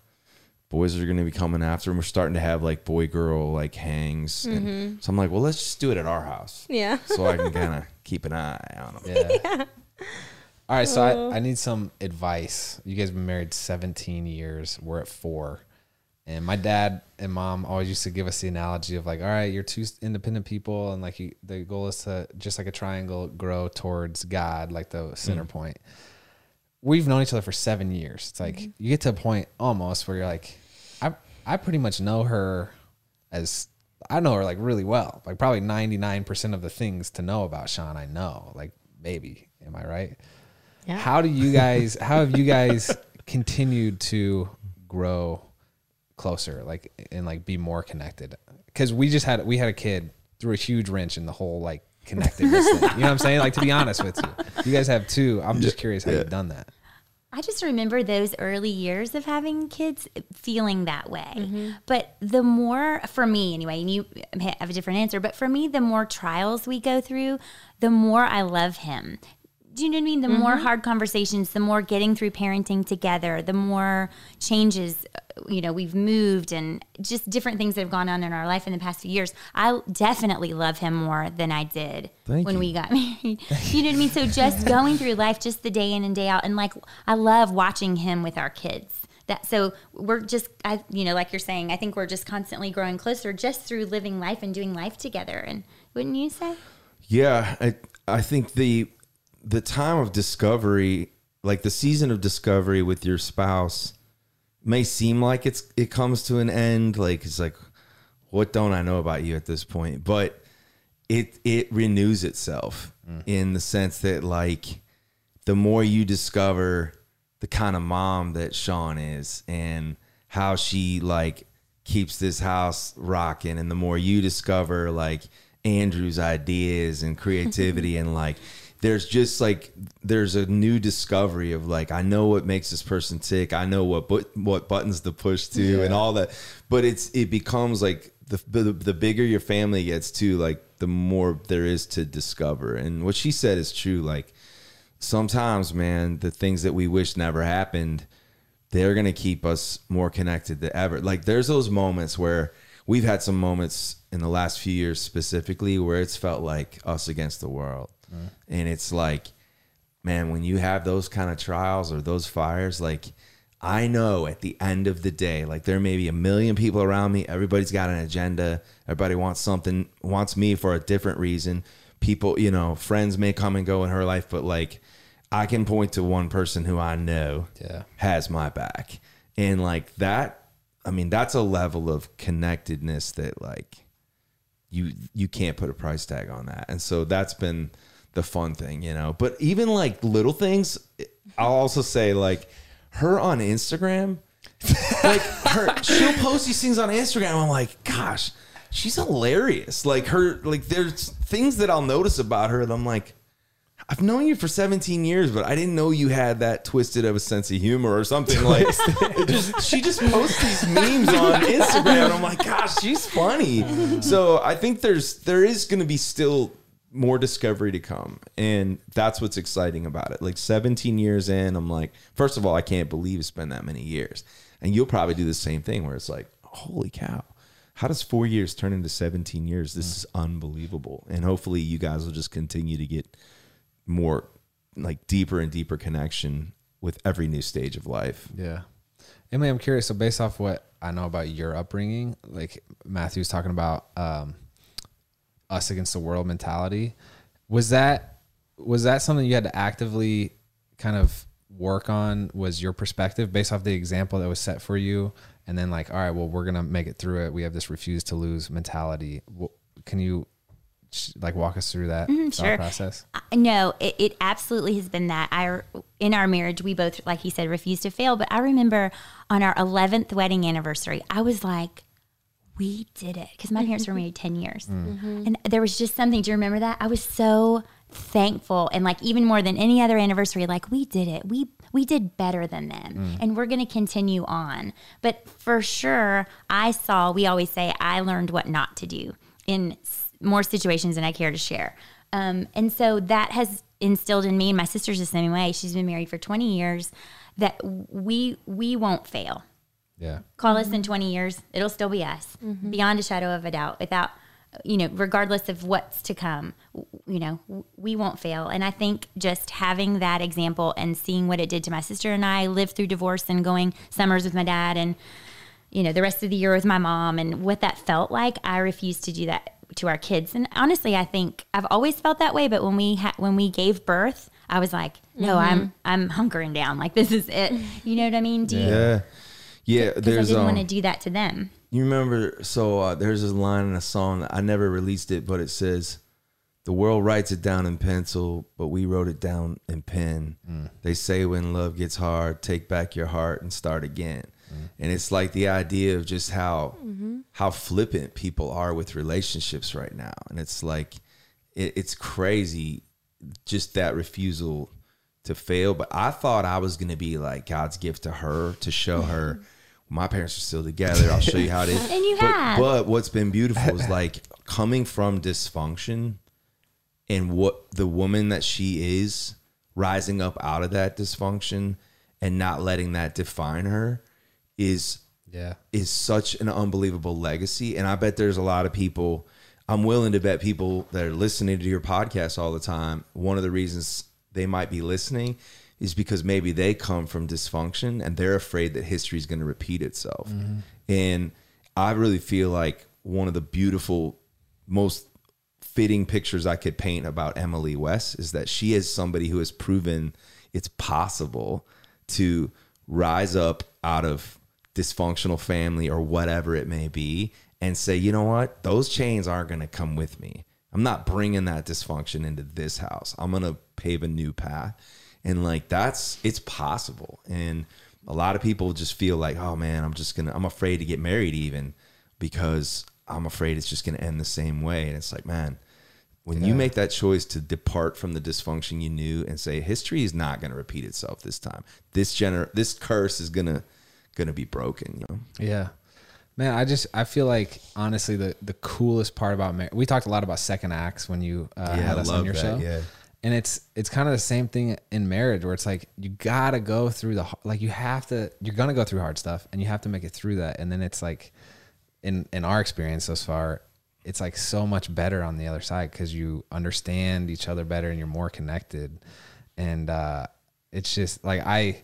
boys are going to be coming after them. We're starting to have like boy girl like hangs. And so I'm like, well, let's just do it at our house Yeah. so I can kind of keep an eye on them. Yeah. All right, so I, oh. I need some advice. You guys have been married 17 years. We're at four. And my dad and mom always used to give us the analogy of like, all right, you're two independent people, and like you, the goal is to just like a triangle grow towards God, like the center mm. point. We've known each other for seven years. It's like mm-hmm. you get to a point almost where you're like, I I pretty much know her as I know her like really well. Like probably ninety nine percent of the things to know about Shawn, I know. Like maybe, am I right? Yeah. How do you guys? how have you guys continued to grow closer, like and like be more connected? Because we just had we had a kid threw a huge wrench in the whole like connectedness thing. You know what I'm saying? Like to be honest with you, you guys have two. I'm just curious how you've done that. I just remember those early years of having kids feeling that way. Mm-hmm. But the more, for me anyway, and you have a different answer, but for me, the more trials we go through, the more I love him. Do you know what I mean? The more hard conversations, the more getting through parenting together, the more changes, uh, you know, we've moved and just different things that have gone on in our life in the past few years. I definitely love him more than I did Thank when you. we got married. You know what I mean? So just going through life, just the day in and day out, and like I love watching him with our kids. That so we're just, I you know, like you're saying, I think we're just constantly growing closer just through living life and doing life together. And wouldn't you say? Yeah, I I think the the time of discovery, like the season of discovery with your spouse, may seem like it's it comes to an end. Like it's like, what don't I know about you at this point? But it it renews itself mm. in the sense that like the more you discover the kind of mom that Shawn is and how she like keeps this house rocking and the more you discover like Andrew's ideas and creativity and like there's just like there's a new discovery of like I know what makes this person tick I know what but what buttons to push to and all that but it's it becomes like the, the the bigger your family gets too like the more there is to discover and what she said is true like sometimes, man, the things that we wish never happened, they're going to keep us more connected than ever. Like there's those moments where we've had some moments in the last few years specifically where it's felt like us against the world. And it's like, man, when you have those kind of trials or those fires, like I know at the end of the day, like there may be a million people around me. Everybody's got an agenda. Everybody wants something, wants me for a different reason. People, you know, friends may come and go in her life, but like I can point to one person who I know Yeah. has my back. And like that, I mean, that's a level of connectedness that like you you can't put a price tag on that. And so that's been the fun thing, you know. But even like little things, I'll also say like her on Instagram, like her she'll post these things on Instagram. I'm like, gosh, she's hilarious. Like her like there's things that I'll notice about her that I'm like, I've known you for 17 years, but I didn't know you had that twisted of a sense of humor or something like. just, she just posts these memes on Instagram, and I'm like, gosh, she's funny. So I think there's there is going to be still more discovery to come, and that's what's exciting about it. Like 17 years in, I'm like, first of all, I can't believe it's been that many years, and you'll probably do the same thing where it's like, holy cow. How does four years turn into 17 years? This is unbelievable. And hopefully, you guys will just continue to get more like deeper and deeper connection with every new stage of life. Yeah. Emily, I'm curious. So, based off what I know about your upbringing, like Matthew's talking about um, us against the world mentality, was that was that something you had to actively kind of work on? Was your perspective based off the example that was set for you, and then like, all right, well, we're gonna make it through it. We have this refuse to lose mentality. Can you like walk us through that Mm-hmm, sure. process? I- No, it, it absolutely has been that. I in our marriage, we both, like he said, refused to fail. But I remember on our eleventh wedding anniversary, I was like, "We did it," because my parents were married ten years, mm. mm-hmm. and there was just something. Do you remember that? I was so thankful, and like even more than any other anniversary, like we did it. We we did better than them, mm. and we're going to continue on. But for sure, I saw. We always say, I learned what not to do in more situations than I care to share. Um, and so that has instilled in me, and my sister's the same way. She's been married for 20 years. That we we won't fail. Yeah. Call us in 20 years, it'll still be us, mm-hmm. beyond a shadow of a doubt. Without, you know, regardless of what's to come, you know, we won't fail. And I think just having that example and seeing what it did to my sister and I live through divorce and going summers with my dad and you know, the rest of the year with my mom and what that felt like, I refused to do that to our kids. And honestly, I think I've always felt that way. But when we had when we gave birth, I was like, no, I'm mm-hmm. I'm hunkering down. Like this is it. You know what I mean? Do you? Yeah. Yeah, Because I didn't um, want to do that to them. You remember? So uh, there's this line in a song. I never released it, but it says, "The world writes it down in pencil, but we wrote it down in pen." They say when love gets hard, take back your heart and start again. And it's like the idea of just how how flippant people are with relationships right now, and it's like it, it's crazy, just that refusal to fail. But I thought I was gonna be like God's gift to her to show her my parents are still together. I'll show you how it is. And you but, have. But what's been beautiful is like coming from dysfunction and what the woman that she is rising up out of that dysfunction and not letting that define her is Yeah. is such an unbelievable legacy. And I bet there's a lot of people, I'm willing to bet people that are listening to your podcast all the time, one of the reasons they might be listening is because maybe they come from dysfunction and they're afraid that history is going to repeat itself. Mm-hmm. And I really feel like one of the beautiful, most fitting pictures I could paint about Emily West is that she is somebody who has proven it's possible to rise up out of dysfunctional family or whatever it may be and say, you know what, those chains aren't going to come with me. I'm not bringing that dysfunction into this house. I'm going to pave a new path. And like that's it's possible. And a lot of people just feel like, oh man, I'm just to I'm afraid to get married even because I'm afraid it's just to end the same way. And it's like, man, when you make that choice to depart from the dysfunction you knew and say history is not to repeat itself this time. This gener this curse is going to be broken, you know. Yeah. Man, I just I feel like honestly the the coolest part about marriage. We talked a lot about second acts when you uh, Yeah, had us on your that, show. yeah. And it's it's kind of the same thing in marriage where it's like you gotta go through the like you have to you're gonna go through hard stuff and you have to make it through that and then it's like in in our experience thus far it's like so much better on the other side because you understand each other better and you're more connected and uh it's just like I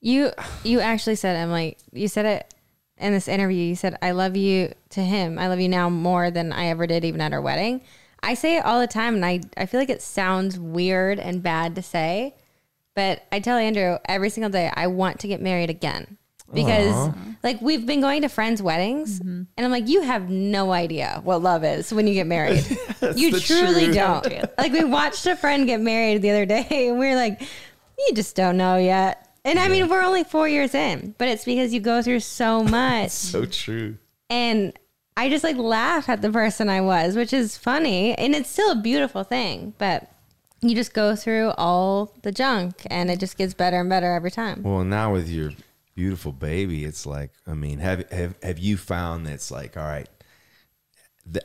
You you actually said i'm like you said it in this interview. You said I love you to him. I love you now more than I ever did even at our wedding. I say it all the time and I I feel like it sounds weird and bad to say, but I tell Andrew every single day I want to get married again. Because like we've been going to friends' weddings and I'm like, you have no idea what love is when you get married. you truly truth. don't. like we watched a friend get married the other day and we were like, you just don't know yet. And I mean, we're only four years in, but it's because you go through so much. So true. and I just like laugh at the person I was, which is funny. And it's still a beautiful thing, but you just go through all the junk and it just gets better and better every time. Well, now with your beautiful baby, it's like, I mean, have have have you found that's like, all right.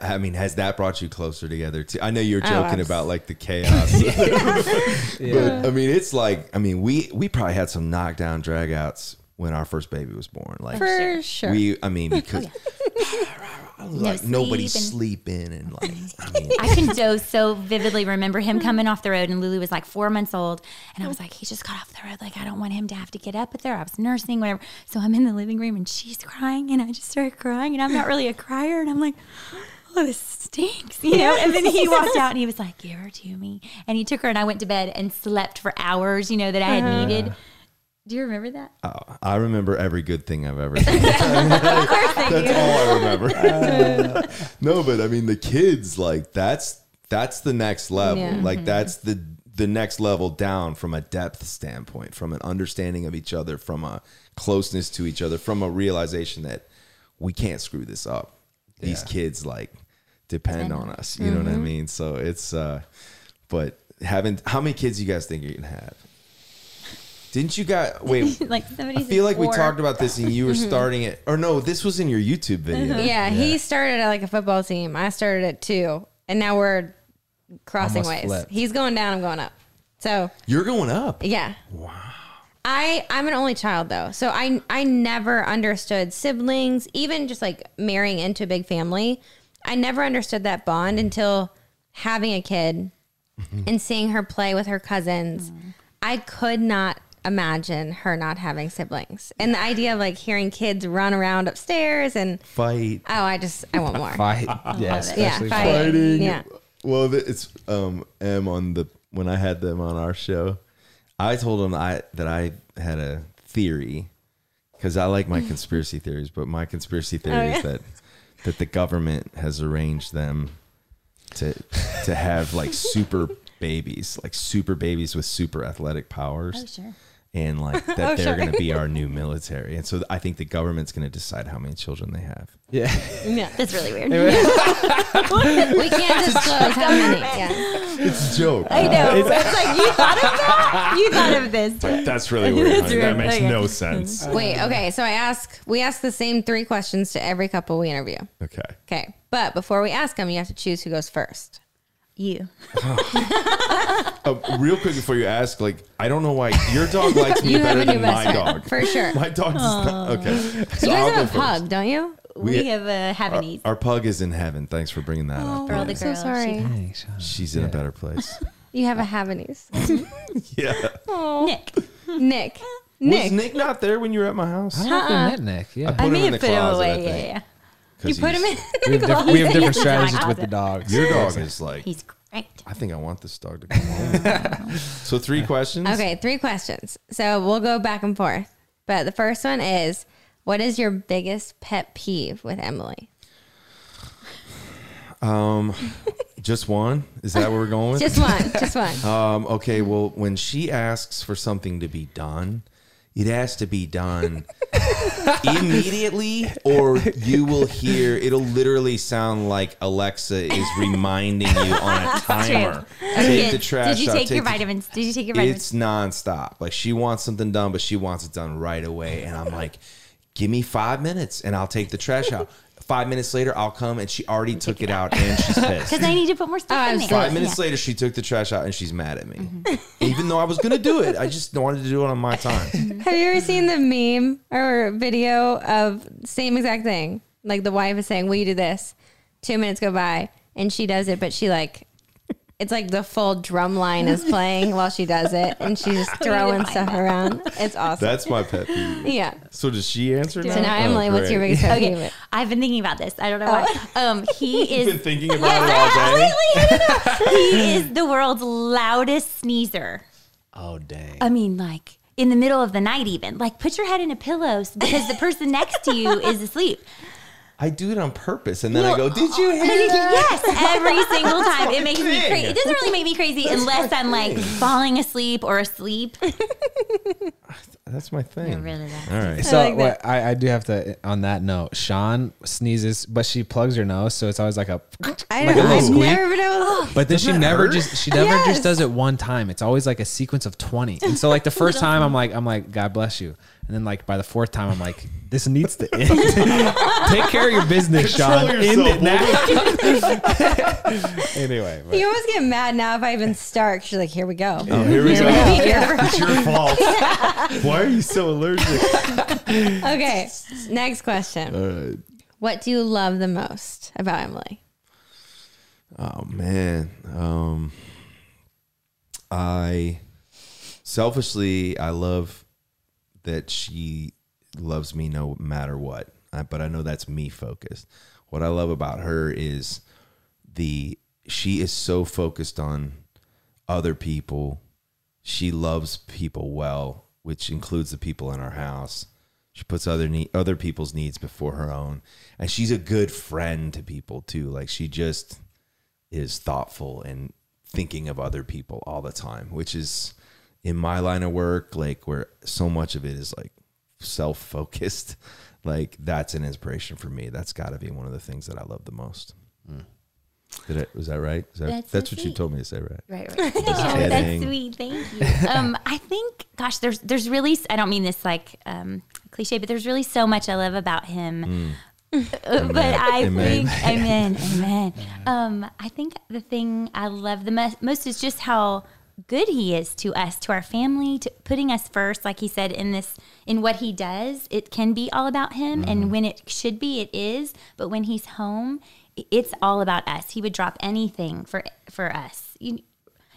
I mean, has that brought you closer together too? I know you're Oh, joking abs- about like the chaos, but I mean, it's like, I mean, we we probably had some knockdown dragouts when our first baby was born. Like, For sure. we, I mean, oh, because like nobody's sleeping. sleeping and like, I mean, I can so so vividly remember him mm-hmm. coming off the road, and Lulu was like four months old, and I was like, he just got off the road. Like I don't want him to have to get up with there I was nursing, whatever. So I'm in the living room, and she's crying, and I just started crying, and I'm not really a crier, and I'm like. Oh, this stinks, you know. And then he walked out and he was like, "Give her to me," and he took her, and I went to bed and slept for hours, you know, that I had uh-huh. needed. Do you remember that? Oh, I remember every good thing I've ever done. of course I do. That's all I remember. Uh, no, but I mean the kids like that's that's the next level. Yeah. Like mm-hmm. that's the the next level down from a depth standpoint, from an understanding of each other, from a closeness to each other, from a realization that we can't screw this up. These kids like depend on us. You know what I mm-hmm. mean? So it's uh but having how many kids you guys think you're gonna have? Didn't you got wait like somebody I feel like we talked about this and you were mm-hmm. starting it or no, this was in your YouTube video. Mm-hmm. Yeah, he started at like a football team. I started at two, and now we're crossing Almost ways. flipped. He's going down, I'm going up. So You're going up. yeah. Wow. I I'm an only child though, so I I never understood siblings, even just like marrying into a big family. I never understood that bond until having a kid mm-hmm. and seeing her play with her cousins. Mm. I could not imagine her not having siblings. And the idea of like hearing kids run around upstairs and Fight. oh, I just I want more. Fight. Yeah, Yeah, especially fight. fight. fighting. Yeah. Well, it's um M on the when I had them on our show, I told them I that I had a theory because I like my conspiracy theories, but my conspiracy theory is that that the government has arranged them to to have like super babies, like super babies with super athletic powers. Oh, sure. And like that they're going to be our new military, and so I think the government's going to decide how many children they have. Yeah. Yeah. That's really weird. We can't disclose how many. Yeah. It's a joke. I know. It's, like you thought of that. You thought of this. That's really weird. That's honey. That makes Okay. no sense. Wait, okay. So I ask we ask the same three questions to every couple we interview. Okay. Okay. But before we ask them, you have to choose who goes first. You. Uh, real quick before you ask, like, I don't know why your dog likes me You better than my friend, dog. for sure. My dog not. Okay. So You I'll guys have a first. pug, don't you? We, We- have a Our, Havanese. our pug is in heaven. Thanks for bringing that up. For all Yeah. the So girls. sorry. She's in a better place. You have a Havanese. yeah. Nick. Nick. Was Nick. Nick not there when you were at my house? I don't know if we met Nick. I Yeah. put I him may in have the put him closet, I away. Yeah, think. yeah. 'Cause You put him he's- in. We have, diff- we have different Yeah. strategies with the dogs. Your dog is like, He's great. I think I want this dog to come home. so three questions. Okay, three questions. So we'll go back and forth. But the first one is what is your biggest pet peeve with Emily? Um, just one. Is that what we're going with? Just one. Just one. Um, okay, well, when she asks for something to be done, it has to be done immediately, or you will hear it'll literally sound like Alexa is reminding you on a timer. Take the trash out. Did you out, take your the- vitamins? Did you take your vitamins? It's nonstop. Like she wants something done, but she wants it done right away. And I'm like, give me five minutes and I'll take the trash out. Five minutes later, I'll come and she already took it out and she's pissed. Because I need to put more stuff Oh, in there. Five minutes Yeah. later, she took the trash out and she's mad at me. Mm-hmm. Even though I was gonna do it, I just wanted to do it on my time. Mm-hmm. Have you ever seen the meme or video of same exact thing? Like the wife is saying, "Will you do this?" Two minutes go by and she does it, but she like, it's like the full drum line is playing while she does it, and she's just throwing stuff that. around. It's awesome. That's my pet peeve. yeah. So does she answer now? So now, Emily, what's your great. biggest pet Okay. I've been thinking about this. I don't know why. Um, he You've been is thinking about it all day. completely. he is the world's loudest sneezer. Oh dang. I mean, like in the middle of the night, even like put your head in a pillow because the person next to you is asleep. I do it on purpose, and then I go, "Did you hear that?" Yes, every single time. It makes me crazy. It doesn't really make me crazy unless I'm like falling asleep or asleep. That's my thing. You're really that. All right. So like what, I, I do have to on that note. Shawn sneezes, but she plugs her nose, so it's always like a. I Like don't. a little I've squeak. never been able. To, But then she never hurt? just she never Yes. just does it one time. It's always like a sequence of twenty. And so like the first time I'm like I'm like God bless you, and then like by the fourth time I'm like this needs to end. Take care of your business, Shawn. Control End it yourself, now. anyway, but- you almost get mad now if I even start. She's like, "Here we go." Oh, here we go. go. It's your fault. Why are you so allergic? Okay. Next question. Uh, What do you love the most about Emily? Oh man. Um I selfishly I love that she loves me no matter what. I, but I know that's me focused. What I love about her is the she is so focused on other people. She loves people well, which includes the people in our house. She puts other need, other people's needs before her own, and she's a good friend to people too. Like she just is thoughtful and thinking of other people all the time, which is in my line of work, like where so much of it is like self focused. Like that's an inspiration for me. That's got to be one of the things that I love the most. Did it? Was that right? Is that, That's that's so what you told me to say, right? Right, right. Just Oh, that's sweet. Thank you. Um, I think, gosh, there's there's really I don't mean this like um, cliche, but there's really so much I love about him. Uh, but I Amen. think, amen, amen. Um, I think the thing I love the most, most is just how good he is to us, to our family, to putting us first. Like he said in this, in what he does, it can be all about him, and mm-hmm. when it should be, it is. But when he's home, it's all about us. He would drop anything for for us. You,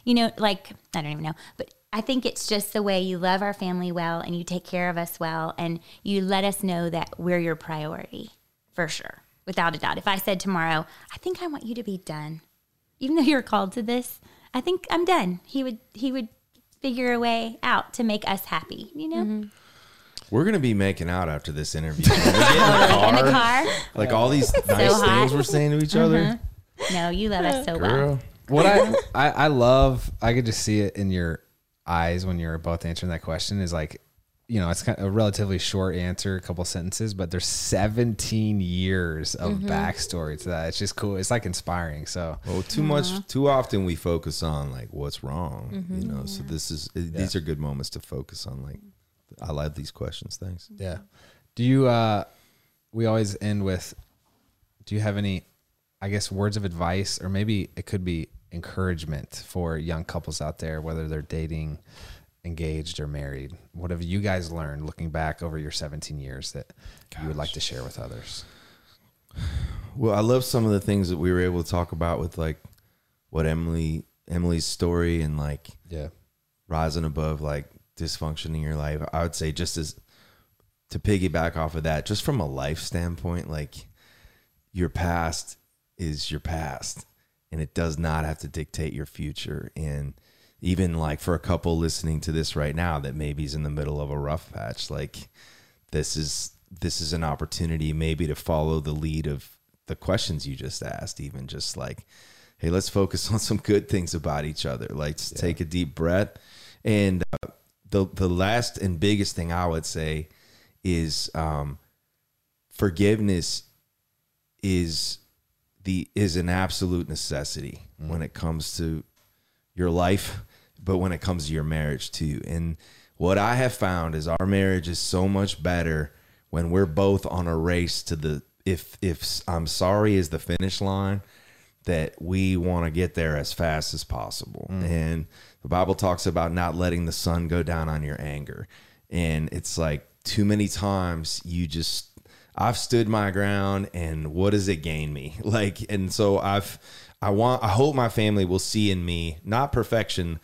you know, like I don't even know, but I think it's just the way you love our family well and you take care of us well and you let us know that we're your priority for sure, without a doubt. If I said tomorrow, I think I want you to be done, even though you're called to this, I think I'm done. He would he would figure a way out to make us happy, you know? Mm-hmm. We're gonna be making out after this interview. We get in the In the car, car? like all these nice hot. things we're saying to each other. Uh-huh. No, you love us so well. What I, I I love I could just see it in your eyes when you're both answering that question is like you know it's kind of a relatively short answer a couple sentences but there's 17 years of mm-hmm. backstory to that it's just cool it's like inspiring so well, too much, uh-huh. too often we focus on like what's wrong, you know. So mm-hmm. this is these are good moments to focus on. Like, I love these questions. Thanks. yeah do you uh we always end with do you have any i guess words of advice or maybe it could be encouragement for young couples out there whether they're dating engaged or married what have you guys learned looking back over your 17 years that you would like to share with others Well, I love some of the things that we were able to talk about with like what Emily Emily's story and like yeah rising above like dysfunction in your life. I would say just as to piggyback off of that, just from a life standpoint, like your past is your past and it does not have to dictate your future. And even like for a couple listening to this right now that maybe is in the middle of a rough patch, like this is this is an opportunity maybe to follow the lead of the questions you just asked, even just like, hey, let's focus on some good things about each other. Like, just take a deep breath. And uh, the the last and biggest thing I would say is um, forgiveness is the is an absolute necessity when it comes to your life, but when it comes to your marriage too. And what I have found is our marriage is so much better when we're both on a race to the if if I'm sorry is the finish line that we want to get there as fast as possible. Mm. And the Bible talks about not letting the sun go down on your anger. And it's like too many times you just I've stood my ground and what does it gain me? Like and so I've I want I hope my family will see in me not perfection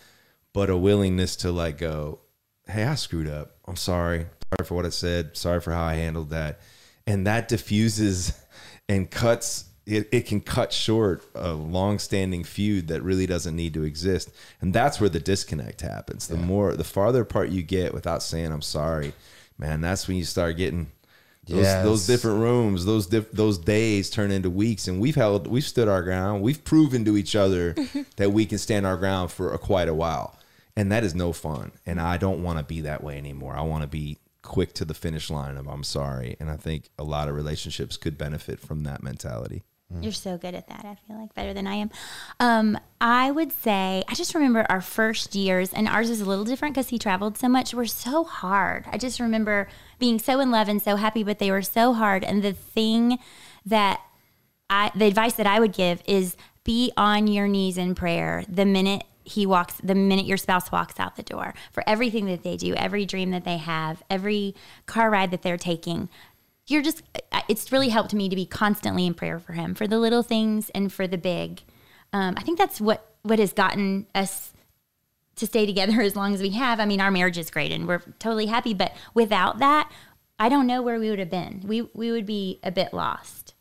but a willingness to like go, "Hey, I screwed up. I'm sorry. Sorry for what I said. Sorry for how I handled that." And that diffuses and cuts it, it can cut short a long-standing feud that really doesn't need to exist and that's where the disconnect happens the more the farther apart you get without saying i'm sorry man that's when you start getting those, Yes. those different rooms those diff, those days turn into weeks and we've held we've stood our ground we've proven to each other that we can stand our ground for a, quite a while and that is no fun and i don't want to be that way anymore i want to be quick to the finish line of i'm sorry and i think a lot of relationships could benefit from that mentality You're so good at that. I feel like better than I am. Um, I would say I just remember our first years, and ours is a little different because he traveled so much. Were so hard. I just remember being so in love and so happy, but they were so hard. And the thing that I, the advice that I would give is be on your knees in prayer the minute he walks, the minute your spouse walks out the door for everything that they do, every dream that they have, every car ride that they're taking. You're just, it's really helped me to be constantly in prayer for him, for the little things and for the big. Um, I think that's what, what has gotten us to stay together as long as we have. I mean, our marriage is great and we're totally happy, but without that, I don't know where we would have been. We we would be a bit lost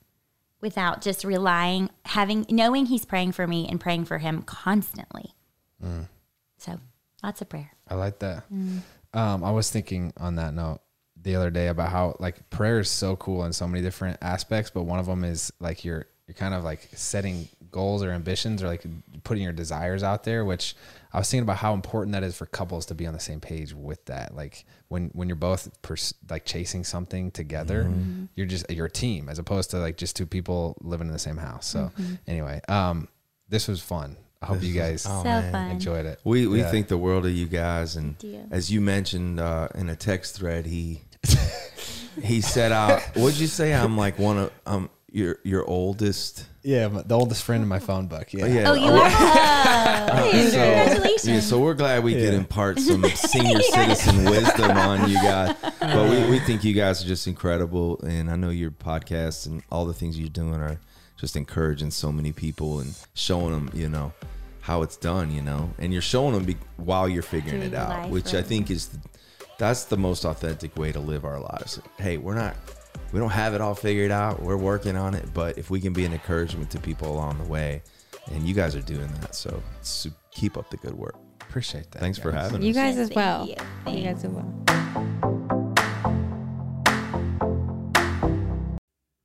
without just relying, having, knowing He's praying for me and praying for Him constantly. So lots of prayer. I like that. Um, I was thinking on that note the other day about how like prayer is so cool in so many different aspects, but one of them is like you're you're kind of like setting goals or ambitions or like putting your desires out there. Which I was thinking about how important that is for couples to be on the same page with that. Like when when you're both pers- like chasing something together, you're just you're a team as opposed to like just two people living in the same house. So anyway, um, this was fun. I hope you guys so fun. enjoyed it. we we Yeah. think the world of you guys and you. as you mentioned uh, in a text thread he he said out what'd you say i'm like one of um your your oldest Yeah, my- the oldest friend in my phone book. Yeah. yeah Oh, you are? Oh, so- congratulations. Yeah, so we're glad we could impart some senior citizen wisdom on you guys. But we, we think you guys are just incredible. And I know your podcast and all the things you're doing are just encouraging so many people and showing them, you know, how it's done, you know, and you're showing them be, while you're figuring Doing it out, life, which I think is that's the most authentic way to live our lives. Hey, we're not we don't have it all figured out. We're working on it, but if we can be an encouragement to people along the way, and you guys are doing that, so, so keep up the good work. Appreciate that. Thanks for guys. having You us. guys Yes, as thank well. you. You guys as well.